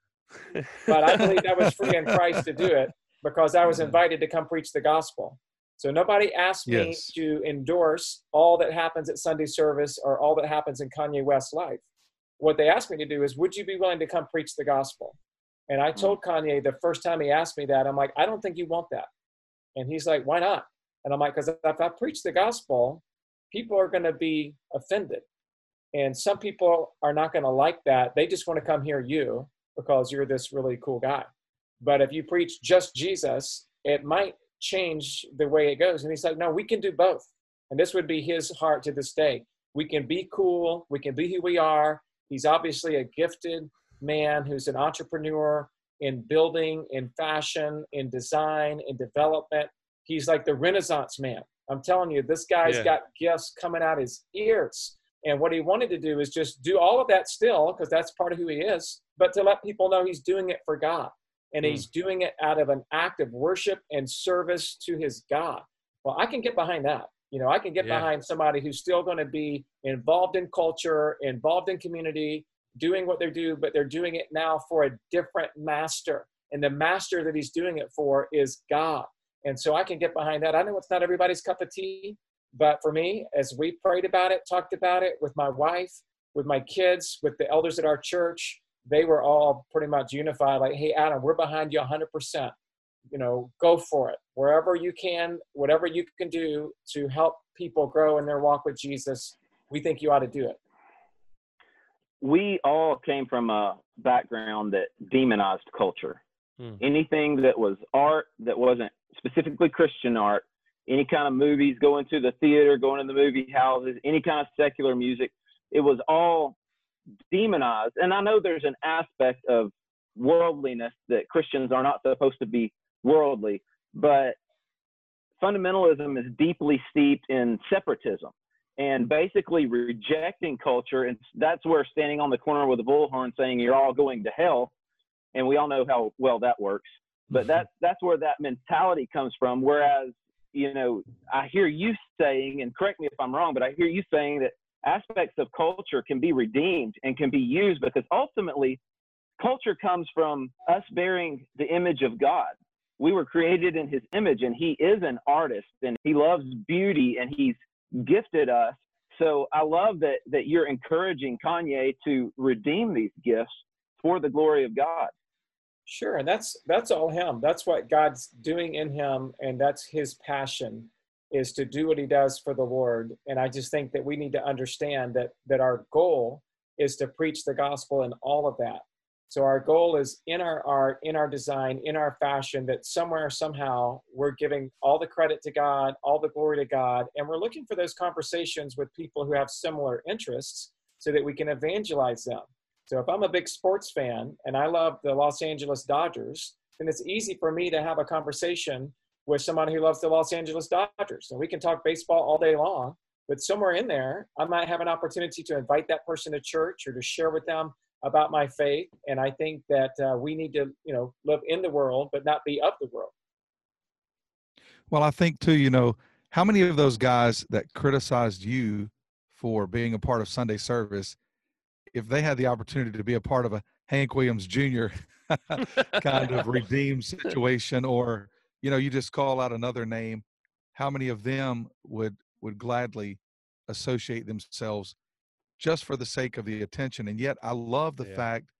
but i believe that was free in [laughs] christ to do it because i was invited to come preach the gospel so nobody asked me Yes. to endorse all that happens at Sunday service or all that happens in Kanye West's life. What they asked me to do is, would you be willing to come preach the gospel? And I told Kanye the first time he asked me that, I'm like, I don't think you want that. And he's like, why not? And I'm like, because if I preach the gospel, people are going to be offended. And some people are not going to like that. They just want to come hear you because you're this really cool guy. But if you preach just Jesus, it might change the way it goes. And he's like, no, we can do both. And this would be his heart to this day. We can be cool, we can be who we are. He's obviously a gifted man who's an entrepreneur in building, in fashion, in design, in development. He's like the Renaissance man. I'm telling you, this guy's Yeah. got gifts coming out his ears. And what he wanted to do is just do all of that still, because that's part of who he is, but to let people know he's doing it for God. And Hmm. he's doing it out of an act of worship and service to his God. Well, I can get behind that. You know, I can get Yeah. behind somebody who's still going to be involved in culture, involved in community, doing what they do, but they're doing it now for a different master. And the master that he's doing it for is God. And so I can get behind that. I know it's not everybody's cup of tea, but for me, as we prayed about it, talked about it with my wife, with my kids, with the elders at our church, they were all pretty much unified like, hey, Adam, we're behind you 100%. You know, go for it. Wherever you can, whatever you can do to help people grow in their walk with Jesus, we think you ought to do it. We all came from a background that demonized culture. Hmm. Anything that was art that wasn't specifically Christian art, any kind of movies, going to the theater, going to the movie houses, any kind of secular music, it was all demonized. And I know there's an aspect of worldliness that Christians are not supposed to be worldly, but fundamentalism is deeply steeped in separatism and basically rejecting culture. And that's where standing on the corner with a bullhorn saying you're all going to hell, and we all know how well that works. But mm-hmm. that's that's where that mentality comes from. Whereas, you know, I hear you saying, and correct me if I'm wrong, but I hear you saying that aspects of culture can be redeemed and can be used because ultimately culture comes from us bearing the image of God. We were created in his image and he is an artist and he loves beauty and he's gifted us. So I love that that you're encouraging Kanye to redeem these gifts for the glory of God. Sure, and that's that's all him. That's what God's doing in him, and that's his passion is to do what he does for the Lord. And I just think that we need to understand that that our goal is to preach the gospel in all of that. So our goal is in our art, in our design, in our fashion, that somewhere, somehow, we're giving all the credit to God, all the glory to God, and we're looking for those conversations with people who have similar interests so that we can evangelize them. So if I'm a big sports fan and I love the Los Angeles Dodgers, then it's easy for me to have a conversation with someone who loves the Los Angeles Dodgers. And we can talk baseball all day long, but somewhere in there, I might have an opportunity to invite that person to church or to share with them about my faith. And I think that uh, we need to, you know, live in the world, but not be of the world. Well, I think too, you know, how many of those guys that criticized you for being a part of Sunday service, if they had the opportunity to be a part of a Hank Williams Jr. [laughs] kind of redeemed situation, or you know, you just call out another name, how many of them would would gladly associate themselves just for the sake of the attention? And yet, I love the Yeah. fact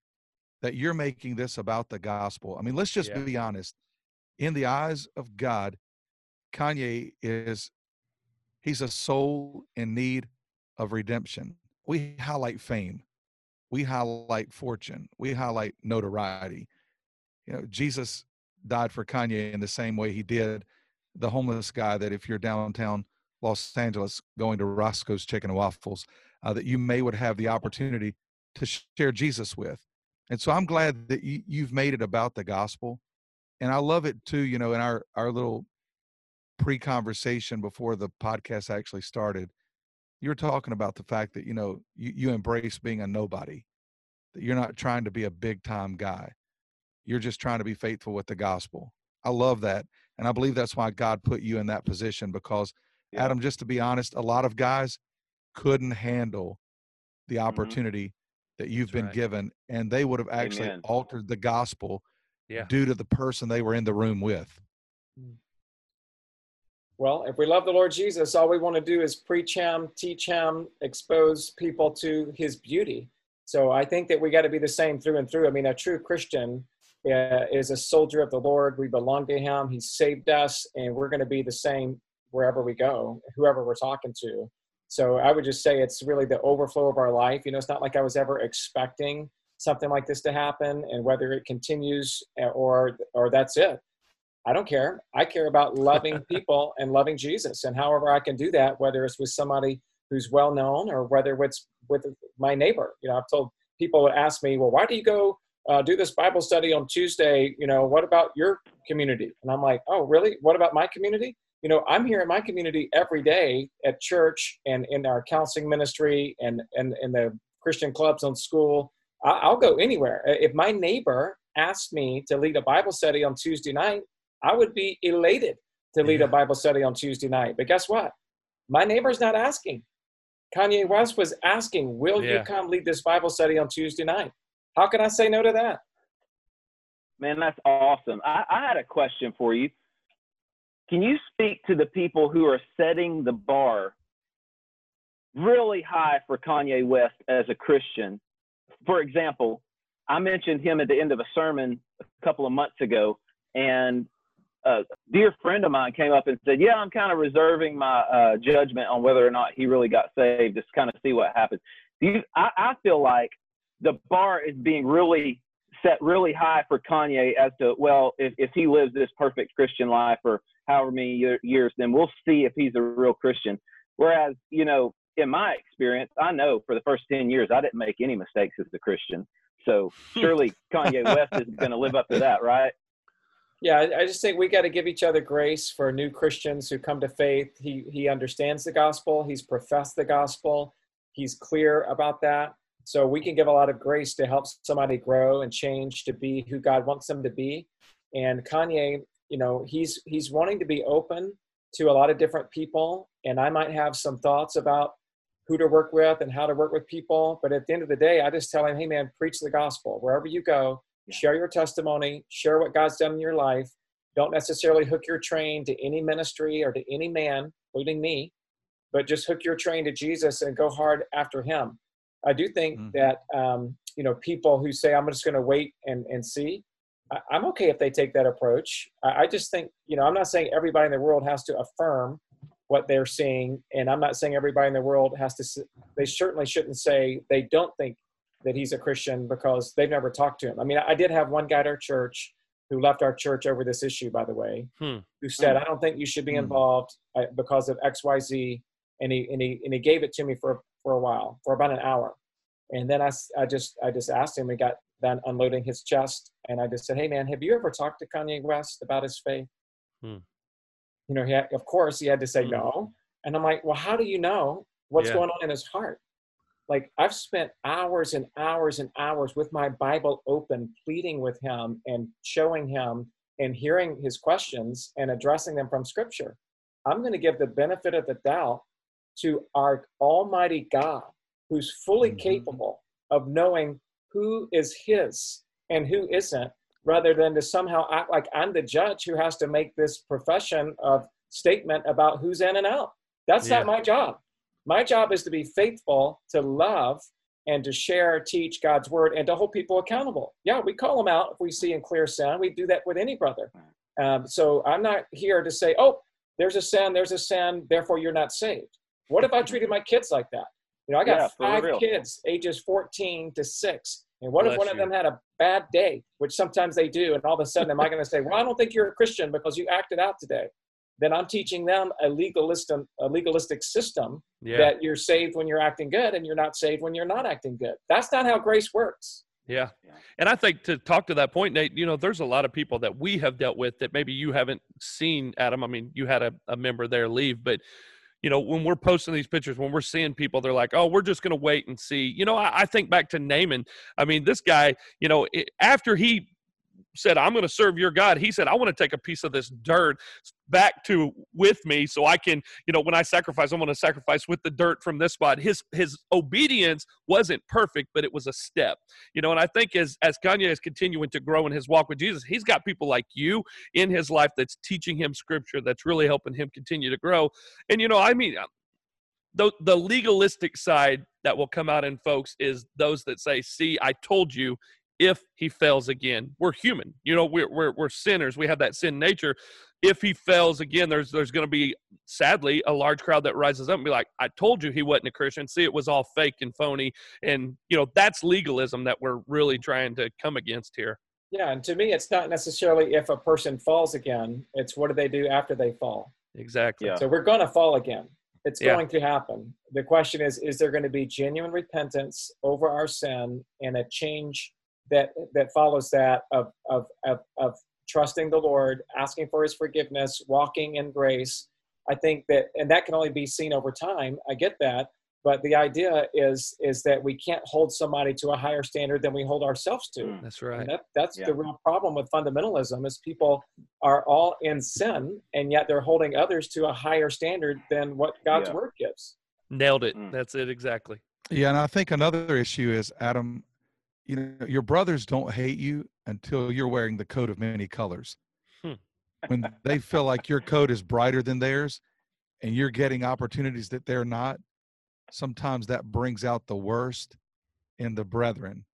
that you're making this about the gospel. I mean, let's just Yeah. be honest. In the eyes of God, Kanye is He's a soul in need of redemption. We highlight fame, we highlight fortune, we highlight notoriety. You know, Jesus died for Kanye in the same way he did the homeless guy that if you're downtown Los Angeles going to Roscoe's Chicken and Waffles, uh, that you may would have the opportunity to share Jesus with. And so I'm glad that you, you've made it about the gospel. And I love it too, you know, in our, our little pre-conversation before the podcast actually started, you were talking about the fact that, you know, you, you embrace being a nobody, that you're not trying to be a big time guy. You're just trying to be faithful with the gospel. I love that. And I believe that's why God put you in that position because, yeah. Adam, just to be honest, a lot of guys couldn't handle the mm-hmm. opportunity mm-hmm. that you've that's been right. given, and they would have actually Amen. altered the gospel yeah. due to the person they were in the room with. Mm. Well, if we love the Lord Jesus, all we want to do is preach Him, teach Him, expose people to His beauty. So I think that we got to be the same through and through. I mean, a true Christian uh, is a soldier of the Lord. We belong to Him. He saved us, and we're going to be the same wherever we go, whoever we're talking to. So I would just say it's really the overflow of our life. You know, it's not like I was ever expecting something like this to happen, and whether it continues uh, or or that's it. I don't care. I care about loving [laughs] people and loving Jesus, and however I can do that, whether it's with somebody who's well known or whether it's with my neighbor. You know, I've told people would ask me, well, why do you go uh, do this Bible study on Tuesday. You know, what about your community? And I'm like, oh, really? What about my community? You know, I'm here in my community every day at church and in our counseling ministry and and in the Christian clubs on school. I'll go anywhere. If my neighbor asked me to lead a Bible study on Tuesday night, I would be elated to lead yeah. a Bible study on Tuesday night. But guess what? My neighbor's not asking. Kanye West was asking, Will yeah. you come lead this Bible study on Tuesday night? How can I say no to that? Man, that's awesome. I, I had a question for you. Can you speak to the people who are setting the bar really high for Kanye West as a Christian? For example, I mentioned him at the end of a sermon a couple of months ago, and a dear friend of mine came up and said, "Yeah, I'm kind of reserving my uh, judgment on whether or not he really got saved, just kind of see what happens." You, I, I feel like the bar is being really set really high for Kanye as to well, if, if he lives this perfect Christian life for however many years, then we'll see if he's a real Christian. Whereas, you know, in my experience, I know for the first 10 years, I didn't make any mistakes as a Christian. So surely [laughs] Kanye West is going to live up to that, right? Yeah, I just think we got to give each other grace for new Christians who come to faith. He he understands the gospel. He's professed the gospel. He's clear about that. So we can give a lot of grace to help somebody grow and change to be who God wants them to be. And Kanye, you know, he's he's wanting to be open to a lot of different people. And I might have some thoughts about who to work with and how to work with people. But at the end of the day, I just tell him, hey man, preach the gospel. Wherever you go, share your testimony, share what God's done in your life. Don't necessarily hook your train to any ministry or to any man, including me, but just hook your train to Jesus and go hard after him. I do think mm-hmm. that um, you know people who say I'm just going to wait and and see. I, am okay if they take that approach. I, I just think you know I'm not saying everybody in the world has to affirm what they're seeing, and I'm not saying everybody in the world has to. They certainly shouldn't say they don't think that he's a Christian because they've never talked to him. I mean, I did have one guy at our church who left our church over this issue, by the way, hmm. who said, hmm. "I don't think you should be hmm. involved uh, because of X, Y, Z," and he and he and he gave it to me for for a while, for about an hour. And then I, I just I just asked him. He got done unloading his chest, and I just said, "Hey, man, have you ever talked to Kanye West about his faith?" Hmm. You know, he had, of course he had to say hmm. no. And I'm like, "Well, how do you know what's yeah. going on in his heart?" Like I've spent hours and hours and hours with my Bible open, pleading with him and showing him and hearing his questions and addressing them from Scripture. I'm going to give the benefit of the doubt to our Almighty God, who's fully mm-hmm. capable of knowing who is His and who isn't, rather than to somehow act like I'm the judge who has to make this profession of statement about who's in and out. That's yeah. not my job. My job is to be faithful, to love, and to share, teach God's word, and to hold people accountable. Yeah, we call them out if we see in clear sin. We do that with any brother. Um, so I'm not here to say, oh, there's a sin, there's a sin, therefore you're not saved. What if I treated my kids like that? You know, I got Yeah, five real. kids, ages 14 to six. And what if Bless one of them had a bad day, which sometimes they do, and all of a sudden am I going to say, well, I don't think you're a Christian because you acted out today? Then I'm teaching them a legalistic, a legalistic system Yeah. that you're saved when you're acting good and you're not saved when you're not acting good. That's not how grace works. Yeah. Yeah. And I think to talk to that point, Nate, you know, there's a lot of people that we have dealt with that maybe you haven't seen, Adam. I mean, you had a, a member there leave, but, you know, when we're posting these pictures, when we're seeing people, they're like, oh, we're just going to wait and see. You know, I, I think back to Naaman. I mean, this guy, you know, it, after he said, I'm going to serve your God, he said, I want to take a piece of this dirt back to with me so I can, you know, when I sacrifice, I'm going to sacrifice with the dirt from this spot. His his obedience wasn't perfect, but it was a step. You know, and I think as as Kanye is continuing to grow in his walk with Jesus, he's got people like you in his life that's teaching him scripture that's really helping him continue to grow. And you know, I mean uh, the the legalistic side that will come out in folks is those that say, "See, I told you." If he fails again, we're human. You know, we're we're, we're sinners. We have that sin nature. If he fails again, there's there's going to be sadly a large crowd that rises up and be like, "I told you he wasn't a Christian. See, it was all fake and phony." And you know, that's legalism that we're really trying to come against here. Yeah, and to me, it's not necessarily if a person falls again, it's what do they do after they fall. Exactly. Yeah. So we're going to fall again. It's Yeah. going to happen. The question is is there going to be genuine repentance over our sin and a change that that follows that of of of, of trusting the Lord, asking for his forgiveness, walking in grace. I think that and that can only be seen over time. I get that, but the idea is is that we can't hold somebody to a higher standard than we hold ourselves to. Mm. That's And right. that, that's Yeah. the real problem with fundamentalism is people are all in sin and yet they're holding others to a higher standard than what God's Yeah. word gives. Nailed it. Mm. That's it exactly. Yeah, and I think another issue is Adam. You know, your brothers don't hate you until you're wearing the coat of many colors. Hmm. when they feel like your coat is brighter than theirs, and you're getting opportunities that they're not, sometimes that brings out the worst in the brethren.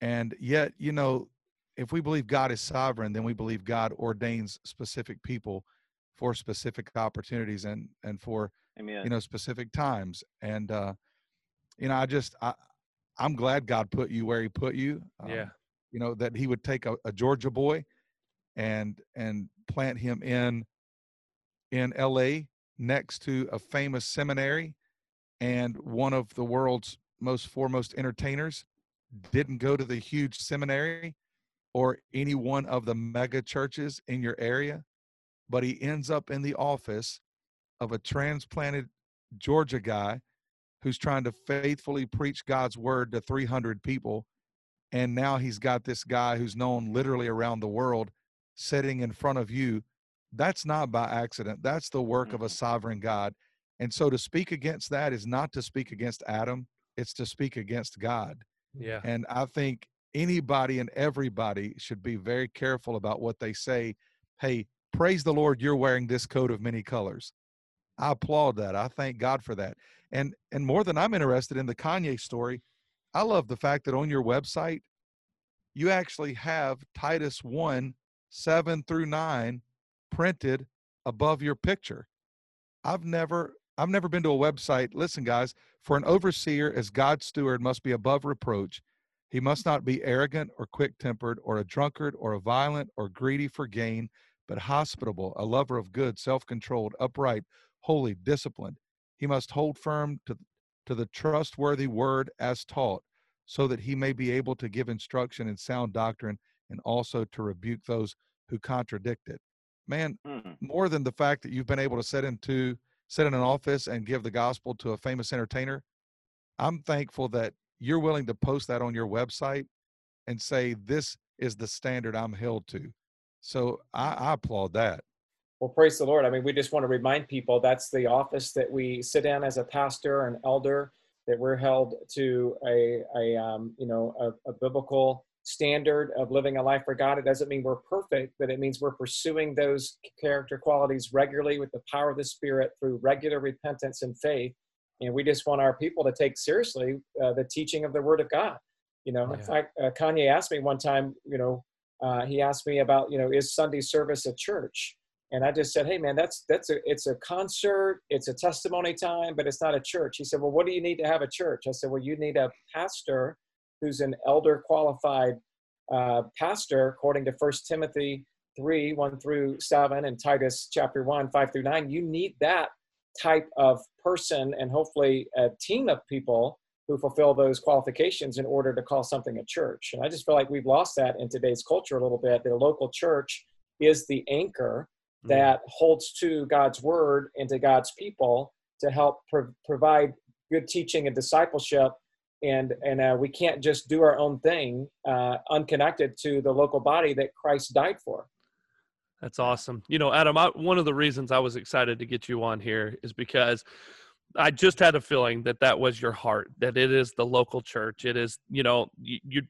And yet, you know, if we believe God is sovereign, then we believe God ordains specific people for specific opportunities and and for Amen. you know specific times and uh you know i just i i'm glad god put you where he put you um, Yeah. you know that he would take a, a georgia boy and and plant him in in la next to a famous seminary and one of the world's most foremost entertainers didn't go to the huge seminary or any one of the mega churches in your area but he ends up in the office of a transplanted Georgia guy who's trying to faithfully preach God's word to 300 people. And now he's got this guy who's known literally around the world sitting in front of you. That's not by accident. That's the work of a Mhm. sovereign God. And so to speak against that is not to speak against Adam, it's to speak against God. Yeah. And I think anybody and everybody should be very careful about what they say. Hey, praise the Lord, you're wearing this coat of many colors. I applaud that. I thank God for that. And and more than I'm interested in the Kanye story, I love the fact that on your website you actually have Titus 1 7 through 9 printed above your picture. I've never I've never been to a website. Listen, guys, for an overseer as God's steward must be above reproach. He must not be arrogant or quick tempered or a drunkard or a violent or greedy for gain, but hospitable, a lover of good, self controlled, upright, holy, disciplined. He must hold firm to, to the trustworthy word as taught, so that he may be able to give instruction in sound doctrine and also to rebuke those who contradict it. Man, Mhm. more than the fact that you've been able to sit into sit in an office and give the gospel to a famous entertainer, I'm thankful that you're willing to post that on your website and say this is the standard I'm held to. So I, I applaud that. Well, praise the Lord. I mean, we just want to remind people that's the office that we sit in as a pastor and elder, that we're held to a, a um, you know, a, a biblical standard of living a life for God. It doesn't mean we're perfect, but it means we're pursuing those character qualities regularly with the power of the Spirit through regular repentance and faith. And we just want our people to take seriously uh, the teaching of the Word of God. You know, in fact, uh, Kanye asked me one time, you know, uh, he asked me about, you know, is Sunday service a church? And I just said, "Hey, man, that's that's a it's a concert, it's a testimony time, but it's not a church." He said, "Well, what do you need to have a church?" I said, "Well, you need a pastor who's an elder qualified uh, pastor, according to First Timothy three one through seven and Titus chapter one five through nine. You need that type of person, and hopefully a team of people." Who fulfill those qualifications in order to call something a church. And I just feel like we've lost that in today's culture a little bit. A local church is the anchor. That holds to God's word and to God's people to help pro- provide good teaching and discipleship. And and uh, we can't just do our own thing uh, unconnected to the local body that Christ died for. That's awesome. You know, Adam, I, one of the reasons I was excited to get you on here is because I just had a feeling that that was your heart, that it is the local church. It is, you know, you, you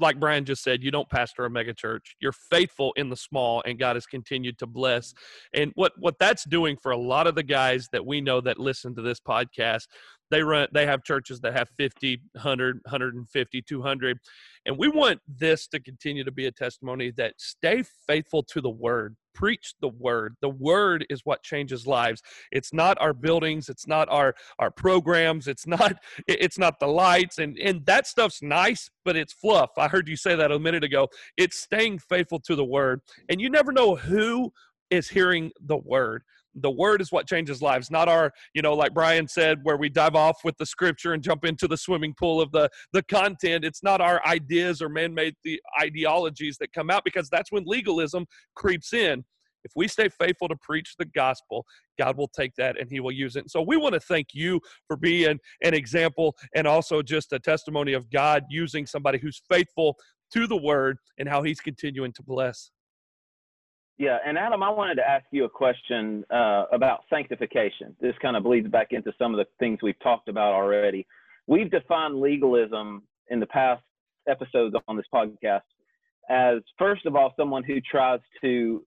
like Brian just said, you don't pastor a megachurch. You're faithful in the small, and God has continued to bless. And what what that's doing for a lot of the guys that we know that listen to this podcast, they run they have churches that have 50, 100, 150, 200. And we want this to continue to be a testimony that stay faithful to the word preach the word. The word is what changes lives. It's not our buildings it's not our our programs it's not [laughs] it's not the lights and and that stuff's nice but it's fluff. I heard you say that a minute ago. It's staying faithful to the word and you never know who is hearing the word the word is what changes lives not our you know like brian said where we dive off with the scripture and jump into the swimming pool of the the content it's not our ideas or man-made the ideologies that come out because that's when legalism creeps in if we stay faithful to preach the gospel, God will take that and He will use it. And so we want to thank you for being an example and also just a testimony of God using somebody who's faithful to the word and how He's continuing to bless. Yeah, and Adam, I wanted to ask you a question uh, about sanctification. This kind of bleeds back into some of the things we've talked about already. We've defined legalism in the past episodes on this podcast as, first of all, someone who tries to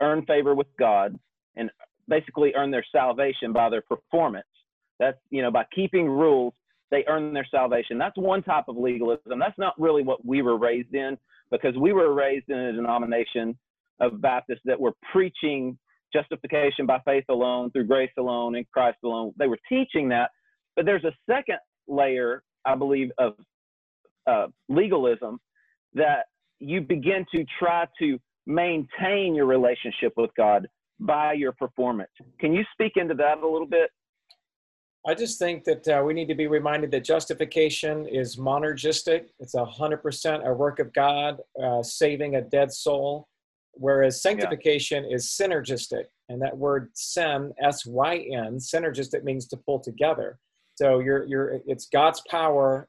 earn favor with God and basically earn their salvation by their performance. That's, you know, by keeping rules, they earn their salvation. That's one type of legalism. That's not really what we were raised in because we were raised in a denomination of Baptists that were preaching justification by faith alone, through grace alone, in Christ alone. They were teaching that. But there's a second layer, I believe, of uh, legalism that you begin to try to maintain your relationship with God by your performance. Can you speak into that a little bit? I just think that uh, we need to be reminded that justification is monergistic. It's a hundred percent a work of God, uh, saving a dead soul, whereas sanctification yeah. is synergistic. And that word "syn" S-Y-N, synergistic means to pull together. So you're, you're, it's God's power,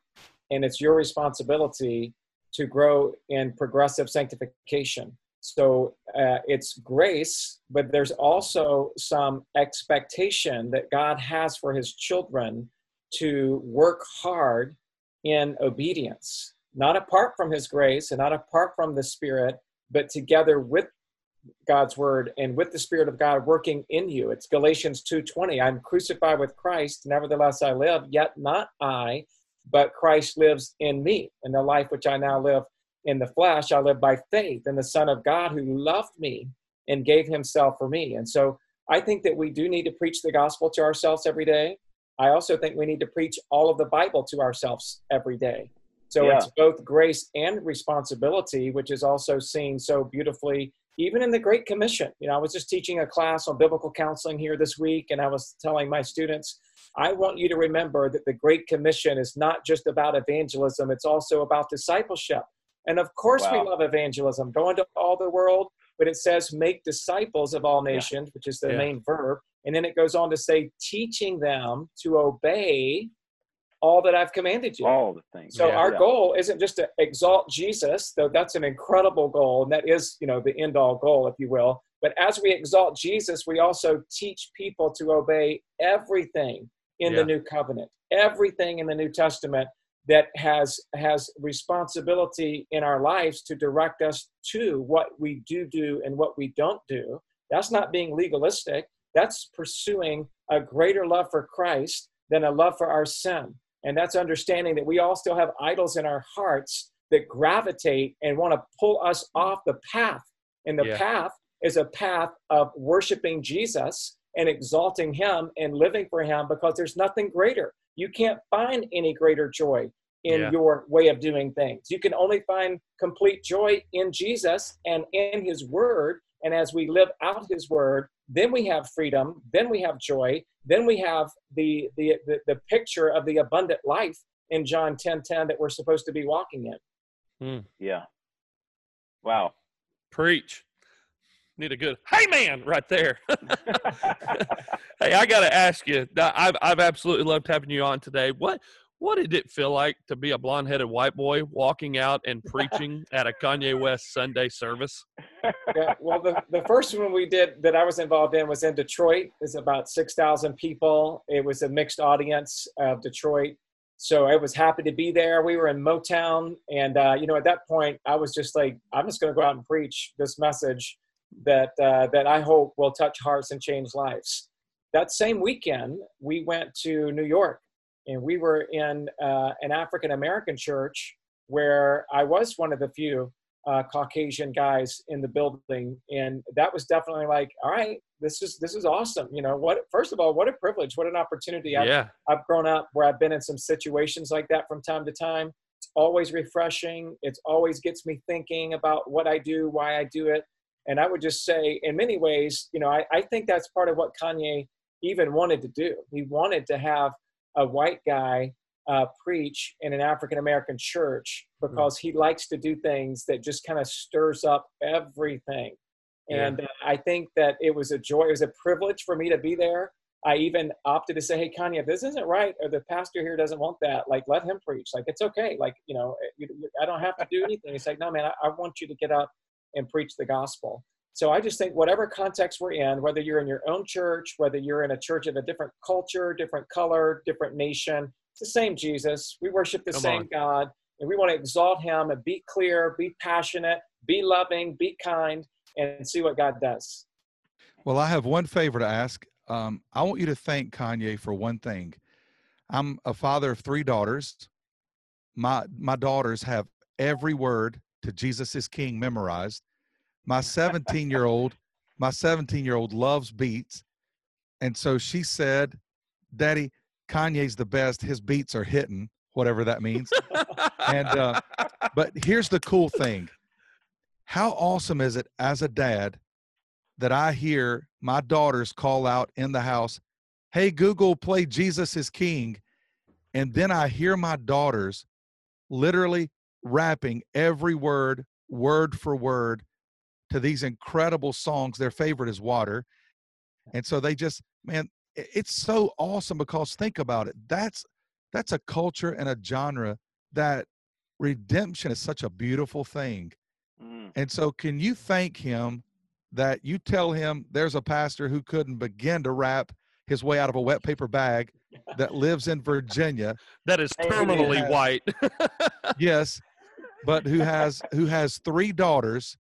and it's your responsibility to grow in progressive sanctification. So uh, it's grace, but there's also some expectation that God has for his children to work hard in obedience, not apart from his grace and not apart from the Spirit, but together with God's word and with the Spirit of God working in you. It's Galatians 2:20. I'm crucified with Christ, nevertheless I live, yet not I, but Christ lives in me. And the life which I now live, in the flesh, I live by faith in the Son of God who loved me and gave himself for me. And so I think that we do need to preach the gospel to ourselves every day. I also think we need to preach all of the Bible to ourselves every day. So yeah. it's both grace and responsibility, which is also seen so beautifully even in the Great Commission. You know, I was just teaching a class on biblical counseling here this week, and I was telling my students, I want you to remember that the Great Commission is not just about evangelism, it's also about discipleship. And of course, wow. we love evangelism, going to all the world, but it says make disciples of all nations, yeah. which is the yeah. main verb. And then it goes on to say, teaching them to obey all that I've commanded you. All the things. So yeah, our goal isn't just to exalt Jesus, though that's an incredible goal, and that is, you know, the end all goal, if you will. But as we exalt Jesus, we also teach people to obey everything in the new covenant, everything in the New Testament that has has responsibility in our lives to direct us to what we do do and what we don't do that's not being legalistic that's pursuing a greater love for christ than a love for our sin and that's understanding that we all still have idols in our hearts that gravitate and want to pull us off the path and the yeah. path is a path of worshiping Jesus and exalting Him and living for Him because there's nothing greater. You can't find any greater joy in Yeah. your way of doing things. You can only find complete joy in Jesus and in His Word. And as we live out His Word, then we have freedom, then we have joy, then we have the the the, the picture of the abundant life in John 10 10 that we're supposed to be walking in. Hmm. Yeah. Wow. Preach. Need a good hey man right there. [laughs] hey, I got to ask you. I've I've absolutely loved having you on today. What what did it feel like to be a blonde-headed white boy walking out and [laughs] preaching at a Kanye West Sunday service? yeah, well, the, the first one we did that I was involved in was in Detroit. It's about 6,000 people. It was a mixed audience of Detroit. So I was happy to be there. We were in Motown. And, uh, you know, at that point, I was just like, I'm just going to go out and preach this message that, uh, that I hope will touch hearts and change lives. That same weekend, we went to New York and we were in uh, an African American church where I was one of the few uh, Caucasian guys in the building, and that was definitely like, all right, this is this is awesome. You know what? First of all, what a privilege, what an opportunity. I've, Yeah. I've grown up where I've been in some situations like that from time to time. It's always refreshing. It always gets me thinking about what I do, why I do it, and I would just say, in many ways, you know, I, I think that's part of what Kanye even wanted to do. He wanted to have a white guy uh, preach in an African American church because he likes to do things that just kind of stirs up everything. Yeah. And uh, I think that it was a joy, it was a privilege for me to be there. I even opted to say, "Hey, Kanye, if this isn't right, or the pastor here doesn't want that, like let him preach. Like it's okay. Like you know, you- I don't have to do anything." He's like, "No, man, I, I want you to get up and preach the gospel." So I just think whatever context we're in, whether you're in your own church, whether you're in a church of a different culture, different color, different nation, it's the same Jesus. We worship the Come same on. God, and we want to exalt Him and be clear, be passionate, be loving, be kind, and see what God does. Well, I have one favor to ask. Um, I want you to thank Kanye for one thing. I'm a father of three daughters. My my daughters have every word to Jesus is King memorized. My 17 year old, my 17 year old loves beats, and so she said, "Daddy, Kanye's the best. His beats are hitting, whatever that means." and uh, but here's the cool thing: how awesome is it as a dad that I hear my daughters call out in the house, Hey, Google, play Jesus is King. And then I hear my daughters literally rapping every word, word for word, to these incredible songs. Their favorite is Water. And so they just, man, it's so awesome because think about it. That's that's a culture and a genre that redemption is such a beautiful thing. Mm. And so, can you thank him that you tell him there's a pastor who couldn't begin to wrap his way out of a wet paper bag that lives in Virginia? [laughs] That is terminally yeah. white. [laughs] Yes, but who has who has three daughters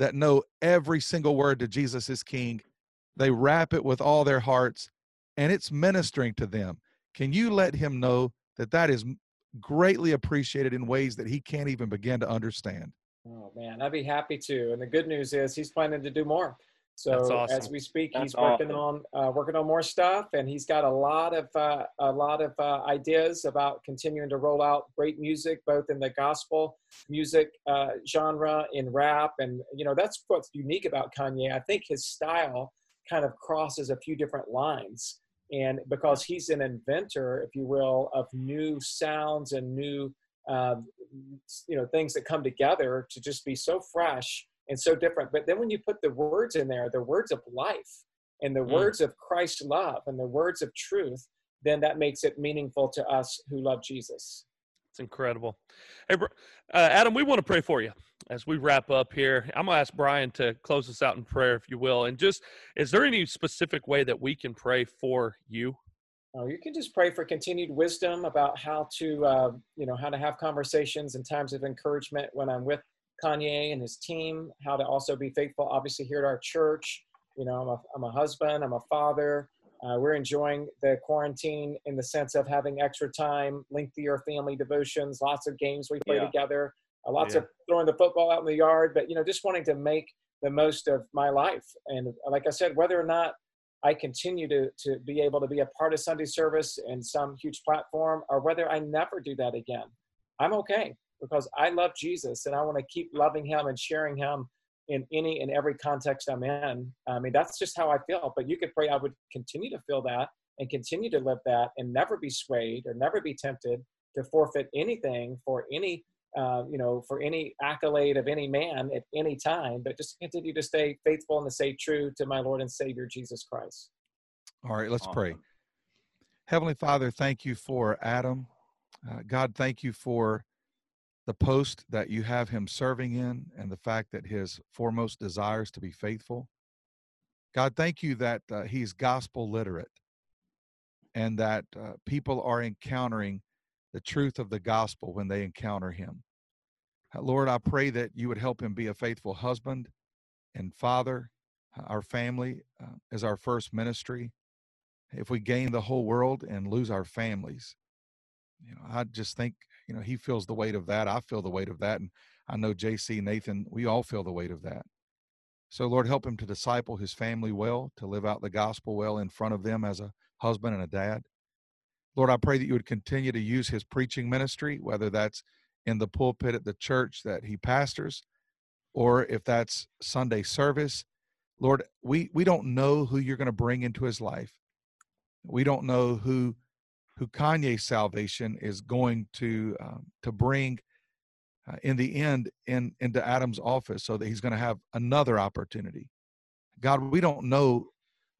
that know every single word to Jesus is King. They rap it with all their hearts, and it's ministering to them. Can you let him know that that is greatly appreciated in ways that he can't even begin to understand? Oh man, I'd be happy to. And the good news is he's planning to do more. So That's as we speak, That's he's working awesome. on uh, working on more stuff, and he's got a lot of uh, a lot of uh, ideas about continuing to roll out great music, both in the gospel music uh, genre, in rap, and you know that's what's unique about Kanye. I think his style kind of crosses a few different lines, and because he's an inventor, if you will, of new sounds and new um, you know things that come together to just be so fresh and so different but then when you put the words in there the words of life and the Mm. words of christ's love and the words of truth then that makes it meaningful to us who love jesus It's incredible. Hey, uh, Adam, we want to pray for you as we wrap up here. I'm going to ask Brian to close us out in prayer, if you will. And just, is there any specific way that we can pray for you? Oh, you can just pray for continued wisdom about how to, uh, you know, how to have conversations and times of encouragement when I'm with Kanye and his team. How to also be faithful, obviously, here at our church. You know, I'm a, I'm a husband, I'm a father. Uh, we're enjoying the quarantine in the sense of having extra time, lengthier family devotions, lots of games we play Yeah. together, uh, lots Yeah. of throwing the football out in the yard. But you know, just wanting to make the most of my life. And like I said, whether or not I continue to, to be able to be a part of Sunday service in some huge platform, or whether I never do that again, I'm okay because I love Jesus and I want to keep loving him and sharing him in any and every context I'm in. I mean, that's just how I feel. But you could pray I would continue to feel that and continue to live that and never be swayed or never be tempted to forfeit anything for any uh, you know, for any accolade of any man at any time, but just continue to stay faithful and to stay true to my Lord and Savior Jesus Christ. All right, let's awesome. pray. Heavenly Father, thank you for Adam. Uh, God, thank you for the post that you have him serving in and the fact that his foremost desires to be faithful. God, thank you that uh, he's gospel literate and that uh, people are encountering the truth of the gospel when they encounter him. Uh, Lord, I pray that you would help him be a faithful husband and father. Uh, our family uh, is our first ministry. If we gain the whole world and lose our families, you know, I just think, you know, he feels the weight of that. I feel the weight of that. And I know JC, Nathan, we all feel the weight of that. So, Lord, help him to disciple his family well, to live out the gospel well in front of them as a husband and a dad. Lord, I pray that you would continue to use his preaching ministry, whether that's in the pulpit at the church that he pastors, or if that's Sunday service. Lord, we, we don't know who you're going to bring into his life. We don't know who who Kanye's salvation is going to um, to bring uh, in the end in into Adam's office, so that he's going to have another opportunity. God, we don't know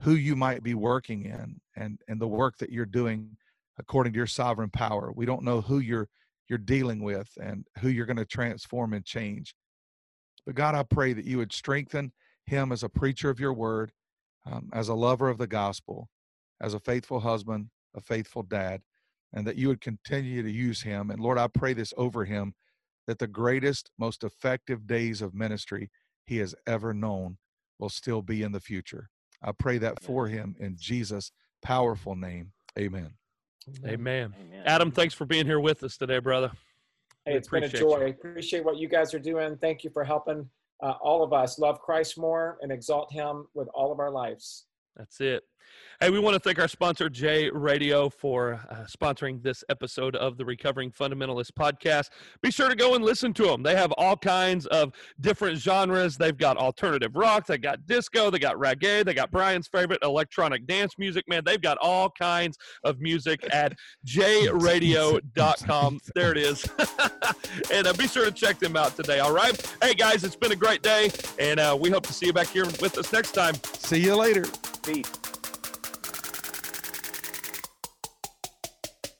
who you might be working in and and the work that you're doing according to your sovereign power. We don't know who you're you're dealing with and who you're going to transform and change. But God, I pray that you would strengthen him as a preacher of your word, um, as a lover of the gospel, as a faithful husband, a faithful dad, and that you would continue to use him. And Lord, I pray this over him that the greatest, most effective days of ministry he has ever known will still be in the future. I pray that for him in Jesus' powerful name. Amen. Amen. Amen. Adam, thanks for being here with us today, brother. Hey, it's been a joy. You. Appreciate what you guys are doing. Thank you for helping uh, all of us love Christ more and exalt Him with all of our lives. That's it. Hey, we want to thank our sponsor, J Radio, for uh, sponsoring this episode of the Recovering Fundamentalist podcast. Be sure to go and listen to them. They have all kinds of different genres. They've got alternative rock, they got disco, they got reggae, they got Brian's favorite electronic dance music. Man, they've got all kinds of music at jradio.com. there it is. [laughs] and uh, be sure to check them out today, all right? Hey, guys, it's been a great day, and uh, we hope to see you back here with us next time. See you later. Peace.